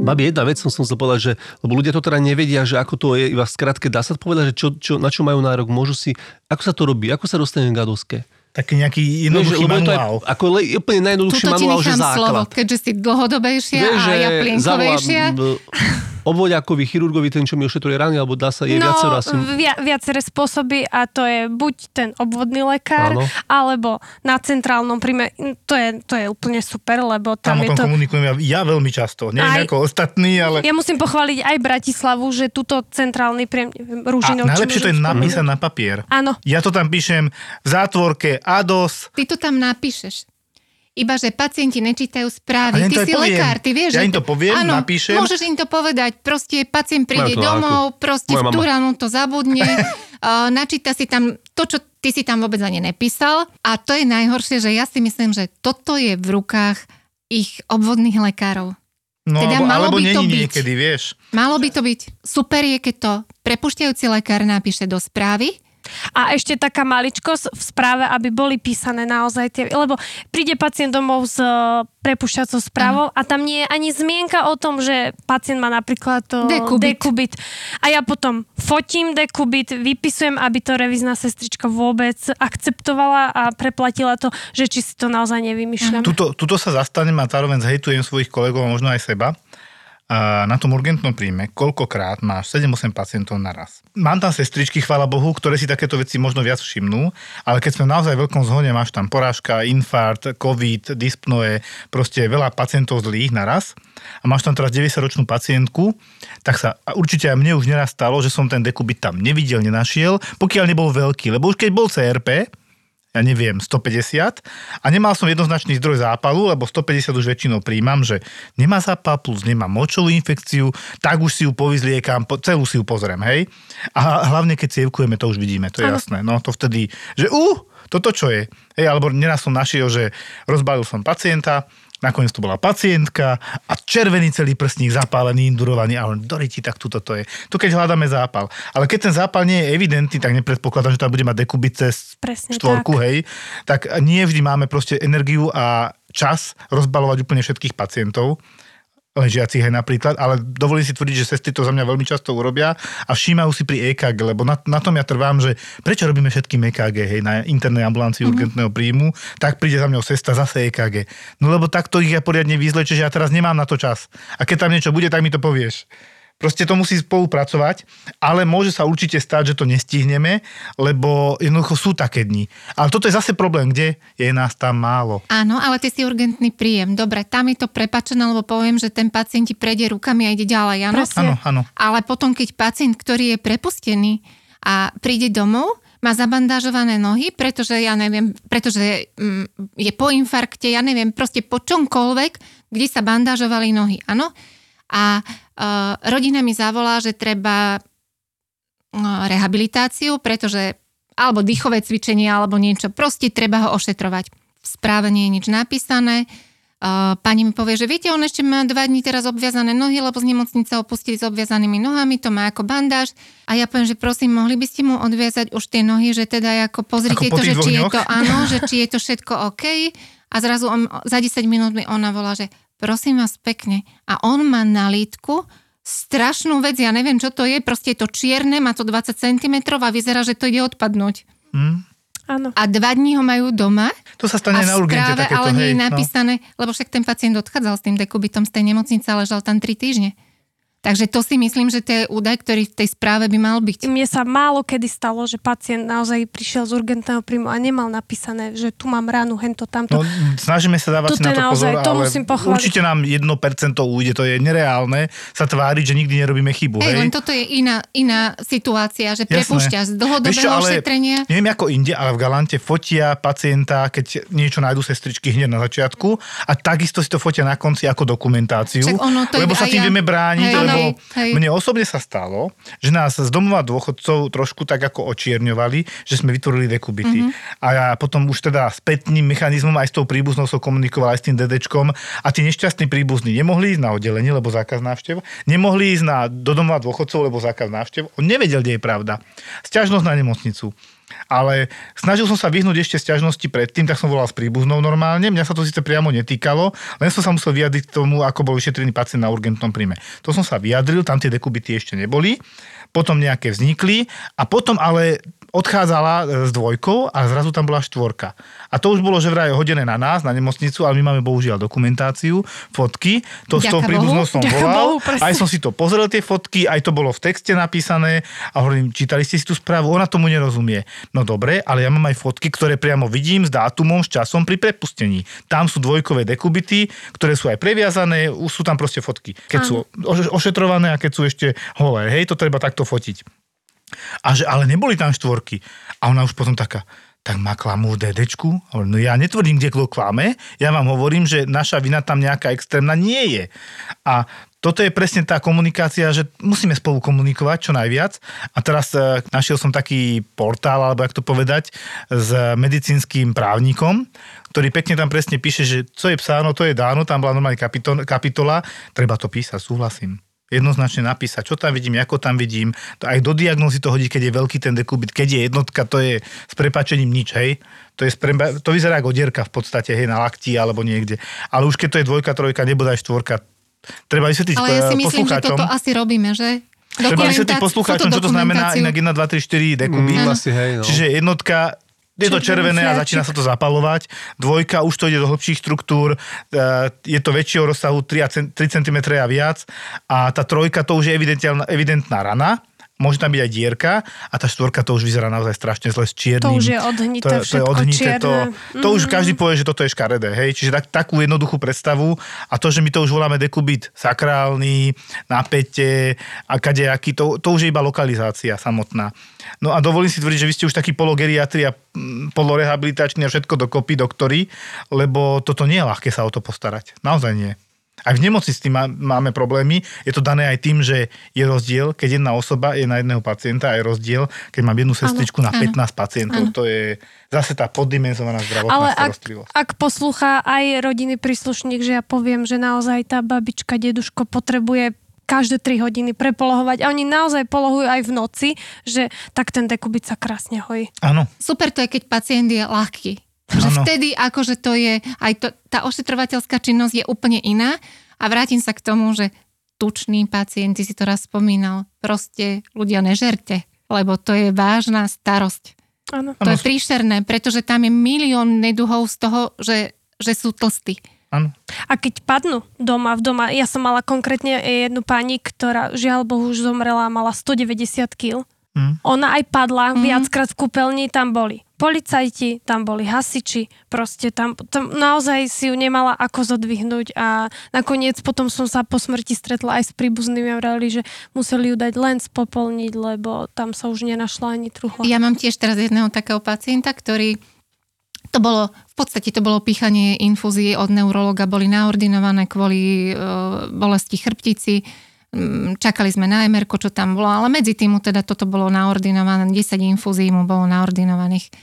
Babi, jedna vec som som chcel povedať, že, lebo ľudia to teda nevedia, že ako to je, iba v skratke dá sa povedať, že čo, čo, na čo majú nárok, môžu si, ako sa to robí, ako sa dostane k gadoske. Taký nejaký Vieš, jednoduchý je aj, manuál. ako le, úplne najjednoduchší Tuto manuál, že nechám slovo, základ. keďže si dlhodobejšia Vieš, a ja plienkovejšia. (laughs) obvodiakovi chirurgovi, ten, čo mi ošetruje rany, alebo dá sa, je no, viacero asi... via, viaceré spôsoby a to je buď ten obvodný lekár, Áno. alebo na centrálnom príjme. To je, to je úplne super, lebo Tam tam o je tom to... komunikujem ja, ja veľmi často. Aj- Neviem ako ostatní, ale... Ja musím pochváliť aj Bratislavu, že túto centrálny príjem, A Ružinov, či najlepšie to je napísať spomenúť. na papier. Áno. Ja to tam píšem v zátvorke ADOS. Ty to tam napíšeš. Iba, že pacienti nečítajú správy. Ty si poviem. lekár, ty vieš, Ja im to poviem, áno, napíšem. môžeš im to povedať. Proste pacient príde domov, proste moja v tú mama. ránu to zabudne, (laughs) uh, načíta si tam to, čo ty si tam vôbec ani nepísal. A to je najhoršie, že ja si myslím, že toto je v rukách ich obvodných lekárov. No, Teda alebo, malo alebo by to byť. niekedy, vieš. Malo by to byť super je, keď to prepušťajúci lekár napíše do správy, A ešte taká maličkosť v správe, aby boli písané naozaj tie, lebo príde pacient domov s e, prepušťacou správou a tam nie je ani zmienka o tom, že pacient má napríklad to Dekubit. dekubit. A ja potom fotím dekubit, vypisujem, aby to revízna sestrička vôbec akceptovala a preplatila to, že či si to naozaj nevymýšľam. Tuto, tuto sa zastanem a zároveň zhejtujem svojich kolegov a možno aj seba. Na tom urgentnom príjme, koľkokrát máš 7-8 pacientov naraz. Mám tam sestričky, chvála Bohu, ktoré si takéto veci možno viac všimnú, ale keď sme v naozaj veľkom zhone, máš tam porážka, infarkt, covid, dyspnoe, proste veľa pacientov zlých naraz a máš tam teraz 90-ročnú pacientku, tak sa a určite aj mne už neraz stalo, že som ten dekubit tam nevidel, nenašiel, pokiaľ nebol veľký, lebo už keď bol CRP, ja neviem, 150 a nemal som jednoznačný zdroj zápalu, lebo 150 už väčšinou príjmam, že nemá zápal plus nemá močovú infekciu, tak už si ju povyzliekam, po, celú si ju pozriem, hej. A hlavne keď cievkujeme, to už vidíme, to je Áno. jasné. No to vtedy, že uh, toto čo je? Hej, alebo neraz som našiel, že rozbalil som pacienta, nakoniec to bola pacientka a červený celý prstník zapálený, indurovaný a on doriti, tak tuto to je. Tu keď hľadáme zápal. Ale keď ten zápal nie je evidentný, tak nepredpokladám, že tam bude mať dekubit cez Presne štvorku, tak. hej, tak nie vždy máme proste energiu a čas rozbalovať úplne všetkých pacientov. Ležiacich aj napríklad, ale dovolím si tvrdiť, že sestry to za mňa veľmi často urobia a všímajú si pri EKG, lebo na, na tom ja trvám, že prečo robíme všetkým EKG, hej, na internej ambulancii mm-hmm. urgentného príjmu, tak príde za mňou sestra zase EKG. No lebo takto ich ja poriadne vyzleče, že ja teraz nemám na to čas. A keď tam niečo bude, tak mi to povieš. Proste to musí spolupracovať, ale môže sa určite stať, že to nestihneme, lebo jednoducho sú také dni. Ale toto je zase problém, kde je nás tam málo. Áno, ale ty si urgentný príjem. Dobre, tam je to prepačené, lebo poviem, že ten pacient ti prejde rukami a ide ďalej, áno? Áno, áno. Ale potom, keď pacient, ktorý je prepustený a príde domov, má zabandážované nohy, pretože ja neviem, pretože mm, je po infarkte, ja neviem, proste po čomkoľvek, kde sa bandážovali nohy, áno? A uh, rodina mi zavolá, že treba uh, rehabilitáciu, pretože alebo dýchové cvičenie, alebo niečo. Proste treba ho ošetrovať. V správe nie je nič napísané. Uh, pani mi povie, že viete, on ešte má dva dní teraz obviazané nohy, lebo z nemocnice opustili s obviazanými nohami, to má ako bandáž. A ja poviem, že prosím, mohli by ste mu odviazať už tie nohy, že teda ako pozrite Ako to, že či je to áno, že či je to všetko OK. A zrazu on, za 10 minút mi ona volá, že prosím vás pekne. A on má na lítku strašnú vec, ja neviem, čo to je, proste je to čierne, má to 20 cm a vyzerá, že to ide odpadnúť. Hm? Áno. A dva dní ho majú doma To sa stane na urgente správe, takéto, ale nie je no. napísané, lebo však ten pacient odchádzal s tým dekubitom z tej nemocnice a ležal tam 3 týždne. Takže to si myslím, že to je údaj, ktorý v tej správe by mal byť. Mne sa málo kedy stalo, že pacient naozaj prišiel z urgentného príjmu a nemal napísané, že tu mám ránu, hento, tamto. No, snažíme sa dávať si Toto na je to naozaj, pozor, to ale musím pochváliť. určite nám 1% ujde, to je nereálne sa tváriť, že nikdy nerobíme chybu, Hej, hej? len toto je iná, iná situácia, že prepúšťa z čo, dlhodobého ale ošetrenia. Neviem ako inde, ale v Galante fotia pacienta, keď niečo nájdu sestričky hneď na začiatku a takisto si to fotia na konci ako dokumentáciu, ono to lebo sa tým ja. vieme brániť, Hej, lebo hej, mne osobne sa stalo, že nás z domova dôchodcov trošku tak ako očierňovali, že sme vytvorili dekubity. Mhm. A ja potom už teda spätným mechanizmom aj s tou príbuznou som komunikoval aj s tým dedečkom a tí nešťastní príbuzní nemohli ísť na oddelenie, lebo zákaz návštev, nemohli ísť na, do domova dôchodcov, lebo zákaz návštev. On nevedel, kde je pravda. Sťažnosť na nemocnicu. Ale snažil som sa vyhnúť ešte sťažnosti predtým, tak som volal s príbuznou normálne. Mňa sa to síce priamo netýkalo, len som sa musel vyjadriť k tomu, ako bol vyšetrený pacient na urgentnom príjme. To som sa vyjadril, tam tie dekubity ešte neboli, potom nejaké vznikli a potom ale odchádzala e, s dvojkou a zrazu tam bola štvorka. A to už bolo, že vraj hodené na nás, na nemocnicu, ale my máme bohužiaľ dokumentáciu, fotky. To s tou Ďaká príbuznou som Ďaká volal. Bohu, presne. aj som si to pozrel, tie fotky, aj to bolo v texte napísané a hovorím, čítali ste si tú správu, ona tomu nerozumie. No dobre, ale ja mám aj fotky, ktoré priamo vidím s dátumom, s časom pri prepustení. Tam sú dvojkové dekubity, ktoré sú aj previazané, sú tam proste fotky. Keď sú oš- ošetrované a keď sú ešte holé, hej, to treba takto fotiť. A že, ale neboli tam štvorky. A ona už potom taká, tak ma klamú v hovorím, No ja netvrdím, kde kto klame, ja vám hovorím, že naša vina tam nejaká extrémna nie je. A toto je presne tá komunikácia, že musíme spolu komunikovať čo najviac. A teraz e, našiel som taký portál, alebo jak to povedať, s medicínskym právnikom, ktorý pekne tam presne píše, že co je psáno, to je dáno, tam bola normálne kapito- kapitola, treba to písať, súhlasím jednoznačne napísať, čo tam vidím, ako tam vidím. To aj do diagnózy to hodí, keď je veľký ten dekubit. Keď je jednotka, to je s prepačením nič, hej. To, je spremba- to vyzerá ako dierka v podstate, hej, na lakti alebo niekde. Ale už keď to je dvojka, trojka, nebude aj štvorka. Treba vysvetliť Ale ja si eh, myslím, že toto asi robíme, že? Treba vysvetliť poslucháčom, čo to znamená inak 1, 2, 3, 4 dekubit. Mm, asi hej, no. Čiže jednotka je to červené a začína sa to zapalovať. Dvojka už to ide do hlbších štruktúr, e, je to väčšieho rozsahu 3, a cen- 3 cm a viac. A tá trojka to už je evidentná, evidentná rana. Môže tam byť aj dierka a tá štvorka to už vyzerá naozaj strašne zle s čiernym. To už je odhnité to, to je odhnité, to, čierne. to už Mhm. každý povie, že toto je škaredé. Hej? Čiže tak, takú jednoduchú predstavu a to, že my to už voláme dekubit sakrálny, napätie a kadejaký, to, to už je iba lokalizácia samotná. No a dovolím si tvrdiť, že vy ste už taký pologeriatri a mm, polorehabilitačný a všetko dokopy doktori, lebo toto nie je ľahké sa o to postarať. Naozaj nie. Aj v nemocnici s tým má- máme problémy. Je to dané aj tým, že je rozdiel, keď jedna osoba je na jedného pacienta, a je rozdiel, keď mám jednu sestričku na áno. 15 pacientov. To je zase tá poddimenzovaná zdravotná Ale ak, starostlivosť. ak poslúcha aj rodinný príslušník, že ja poviem, že naozaj tá babička, deduško potrebuje každé 3 hodiny prepolohovať a oni naozaj polohujú aj v noci, že tak ten dekubit sa krásne hojí. Áno, Super to je, keď pacient je ľahký. Že Áno. vtedy akože to je, aj to, tá ošetrovateľská činnosť je úplne iná A vrátim sa k tomu, že tuční pacienti si to raz spomínal. Proste ľudia nežerte, lebo to je vážna starosť. Áno. To je príšerné, pretože tam je milión neduhov z toho, že, že sú tlstí. Áno. A keď padnú doma v doma, ja som mala konkrétne jednu pani, ktorá žiaľ Bohu už zomrela, mala 190 kg. Mm. Ona aj padla, Mhm. viackrát v kúpeľni tam boli policajti, tam boli hasiči, proste tam, tam naozaj si ju nemala ako zodvihnúť a nakoniec potom som sa po smrti stretla aj s príbuznými a vrali, že museli ju dať len spopolniť, lebo tam sa už nenašla ani truhla. Ja mám tiež teraz jedného takého pacienta, ktorý to bolo, v podstate to bolo pýchanie infúzie od neurologa, boli naordinované kvôli e, bolesti chrbtici, čakali sme na MR, čo tam bolo, ale medzi tým mu teda toto bolo naordinované, 10 infúzií mu bolo naordinovaných.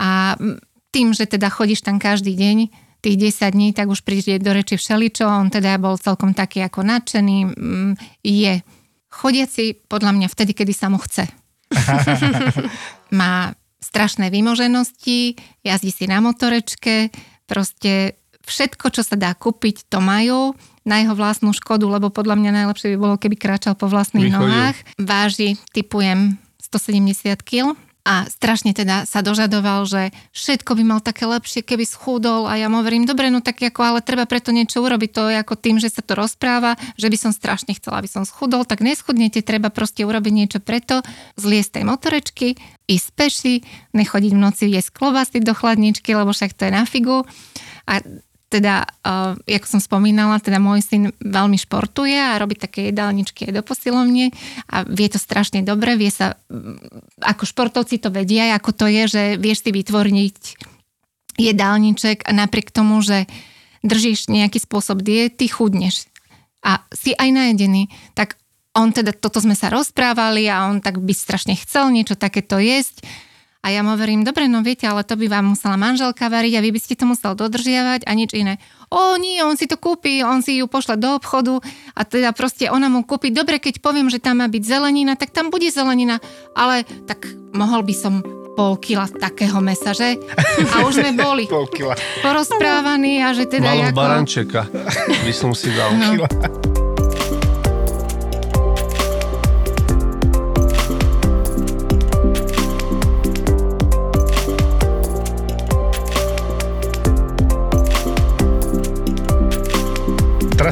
A mm, tým, že teda chodíš tam každý deň, tých 10 dní, tak už príde do reči všeličo, on teda bol celkom taký ako nadšený, mm, je chodiaci podľa mňa vtedy, kedy sa mu chce. (laughs) Má strašné vymoženosti, jazdí si na motorečke, proste všetko, čo sa dá kúpiť, to majú na jeho vlastnú škodu, lebo podľa mňa najlepšie by bolo, keby kráčal po vlastných Vychodil. nohách. Váži, typujem, 170 kg a strašne teda sa dožadoval, že všetko by mal také lepšie, keby schudol a ja mu hovorím, dobre, no tak ako, ale treba preto niečo urobiť, to je ako tým, že sa to rozpráva, že by som strašne chcela, aby som schudol, tak neschudnete, treba proste urobiť niečo preto, zliesť tej motorečky, ísť peši, nechodiť v noci jesť klobásy do chladničky, lebo však to je na figu. A teda, uh, ako som spomínala, teda môj syn veľmi športuje a robí také jedálničky aj do posilovne a vie to strašne dobre, vie sa, mm, ako športovci to vedia, ako to je, že vieš si vytvoriť jedálniček a napriek tomu, že držíš nejaký spôsob diety, chudneš a si aj najedený, tak on teda, toto sme sa rozprávali a on tak by strašne chcel niečo takéto jesť a ja mu hovorím, dobre, no viete, ale to by vám musela manželka variť a vy by ste to musel dodržiavať a nič iné. O nie, on si to kúpi, on si ju pošle do obchodu a teda proste ona mu kúpi, dobre, keď poviem, že tam má byť zelenina, tak tam bude zelenina, ale tak mohol by som pol kila takého mesa, že? A už sme boli (laughs) Pol kila. porozprávaní a že teda Malo ako... barančeka by som si dal. No. Teraz (laughs)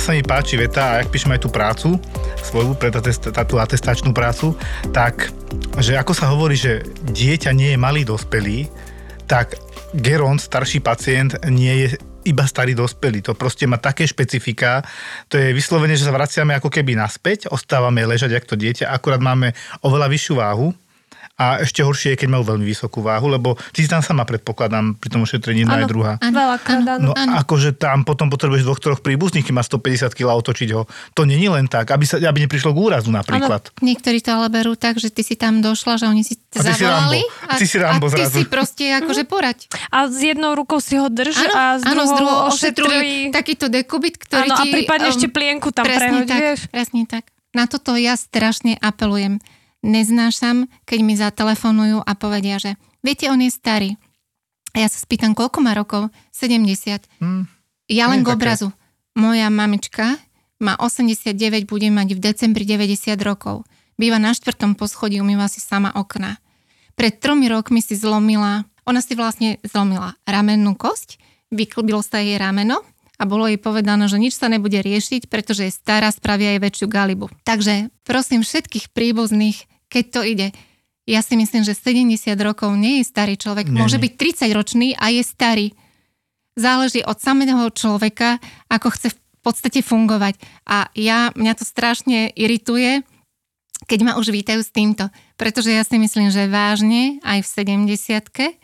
sa mi páči veta, a ak píšem aj tú prácu, svoju, tú atestačnú prácu, tak, že ako sa hovorí, že dieťa nie je malý dospelý, tak Geron, starší pacient, nie je iba starý dospelý. To proste má také špecifika. To je vyslovene, že sa vraciame ako keby naspäť, ostávame ležať ako to dieťa, akurát máme oveľa vyššiu váhu. A ešte horšie je, keď majú veľmi vysokú váhu, lebo ty si tam sama predpokladám pri tom ošetrení jedna aj Áno. druhá. Áno, áno. No áno. akože tam potom potrebuješ dvoch, troch príbuzných, keď má 150 kg otočiť ho. To není len tak, aby, sa, aby neprišlo k úrazu napríklad. Niektorí to ale berú tak, že ty si tam došla, že oni si A ty si zavolali Rambo. A ty si Rambo a ty zrazu. si proste akože poraď. A s jednou rukou si ho drž Áno, a s áno, druhou, z druhou ošetruj. takýto dekubit, ktorý Áno, a ti... prípadne um, ešte plienku tam presne prehoď, tak, vieš. Presne tak. Na toto ja strašne apelujem. Neznášam, keď mi zatelefonujú a povedia, že viete, on je starý. A ja sa spýtam, koľko má rokov? 70. Hm. Ja len k také. obrazu. Moja mamička má 89, bude mať v decembri 90 rokov. Býva na štvrtom poschodí, umýva si sama okna. Pred tromi rokmi si zlomila, ona si vlastne zlomila ramennú kosť, vyklbilo sa jej rameno a bolo jej povedané, že nič sa nebude riešiť, pretože je stará, spravia jej väčšiu galibu. Takže prosím všetkých príbuzných, keď to ide, ja si myslím, že 70 rokov nie je starý človek. Nie, Môže nie. byť 30 ročný a je starý záleží od samého človeka, ako chce v podstate fungovať. A ja, mňa to strašne irituje, keď ma už vítajú s týmto. Pretože ja si myslím, že vážne aj v 70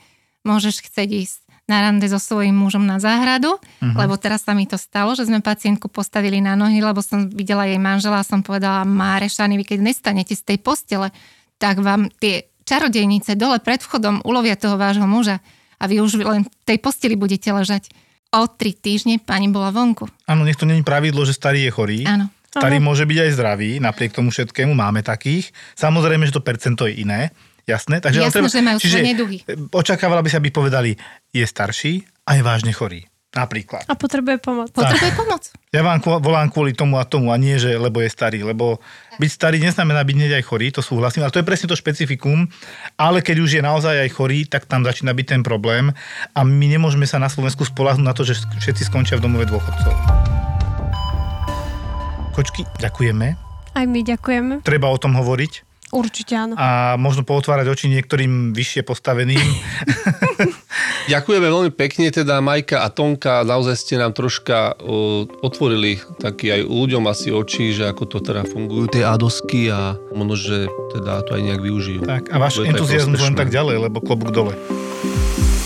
môžeš chcieť ísť na rande so svojím mužom na záhradu, uh-huh. lebo teraz sa mi to stalo, že sme pacientku postavili na nohy, lebo som videla jej manžela a som povedala, Márešany, vy keď nestanete z tej postele, tak vám tie čarodejnice dole pred vchodom ulovia toho vášho muža a vy už len v tej posteli budete ležať. O tri týždne pani bola vonku. Áno, nech to není pravidlo, že starý je chorý. Áno. Starý môže byť aj zdravý, napriek tomu všetkému máme takých. Samozrejme, že to percento je iné, jasné. Takže Jasné, že majú čiže. Očakávala by sa, aby povedali, je starší a je vážne chorý. Napríklad. A potrebuje pomoc. Potrebuje pomoc. Ja vám volám kvôli tomu a tomu a nie, že lebo je starý, lebo byť starý neznamená byť hneď aj chorý, to súhlasím, ale to je presne to špecifikum, ale keď už je naozaj aj chorý, tak tam začína byť ten problém a my nemôžeme sa na Slovensku spolahnúť na to, že všetci skončia v domove dôchodcov. Kočky, ďakujeme. Aj my ďakujeme. Treba o tom hovoriť Určite áno. a možno pootvárať oči niektorým vyššie postaveným. (laughs) (laughs) Ďakujeme veľmi pekne teda Majka a Tonka, naozaj ste nám troška o, otvorili taký aj ľuďom asi oči, že ako to teda fungujú tie adosky a možno, že teda to aj nejak využijú. tak, a váš entuziasmus len tak ďalej, lebo klobúk dole.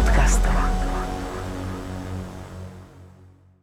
v podcastov.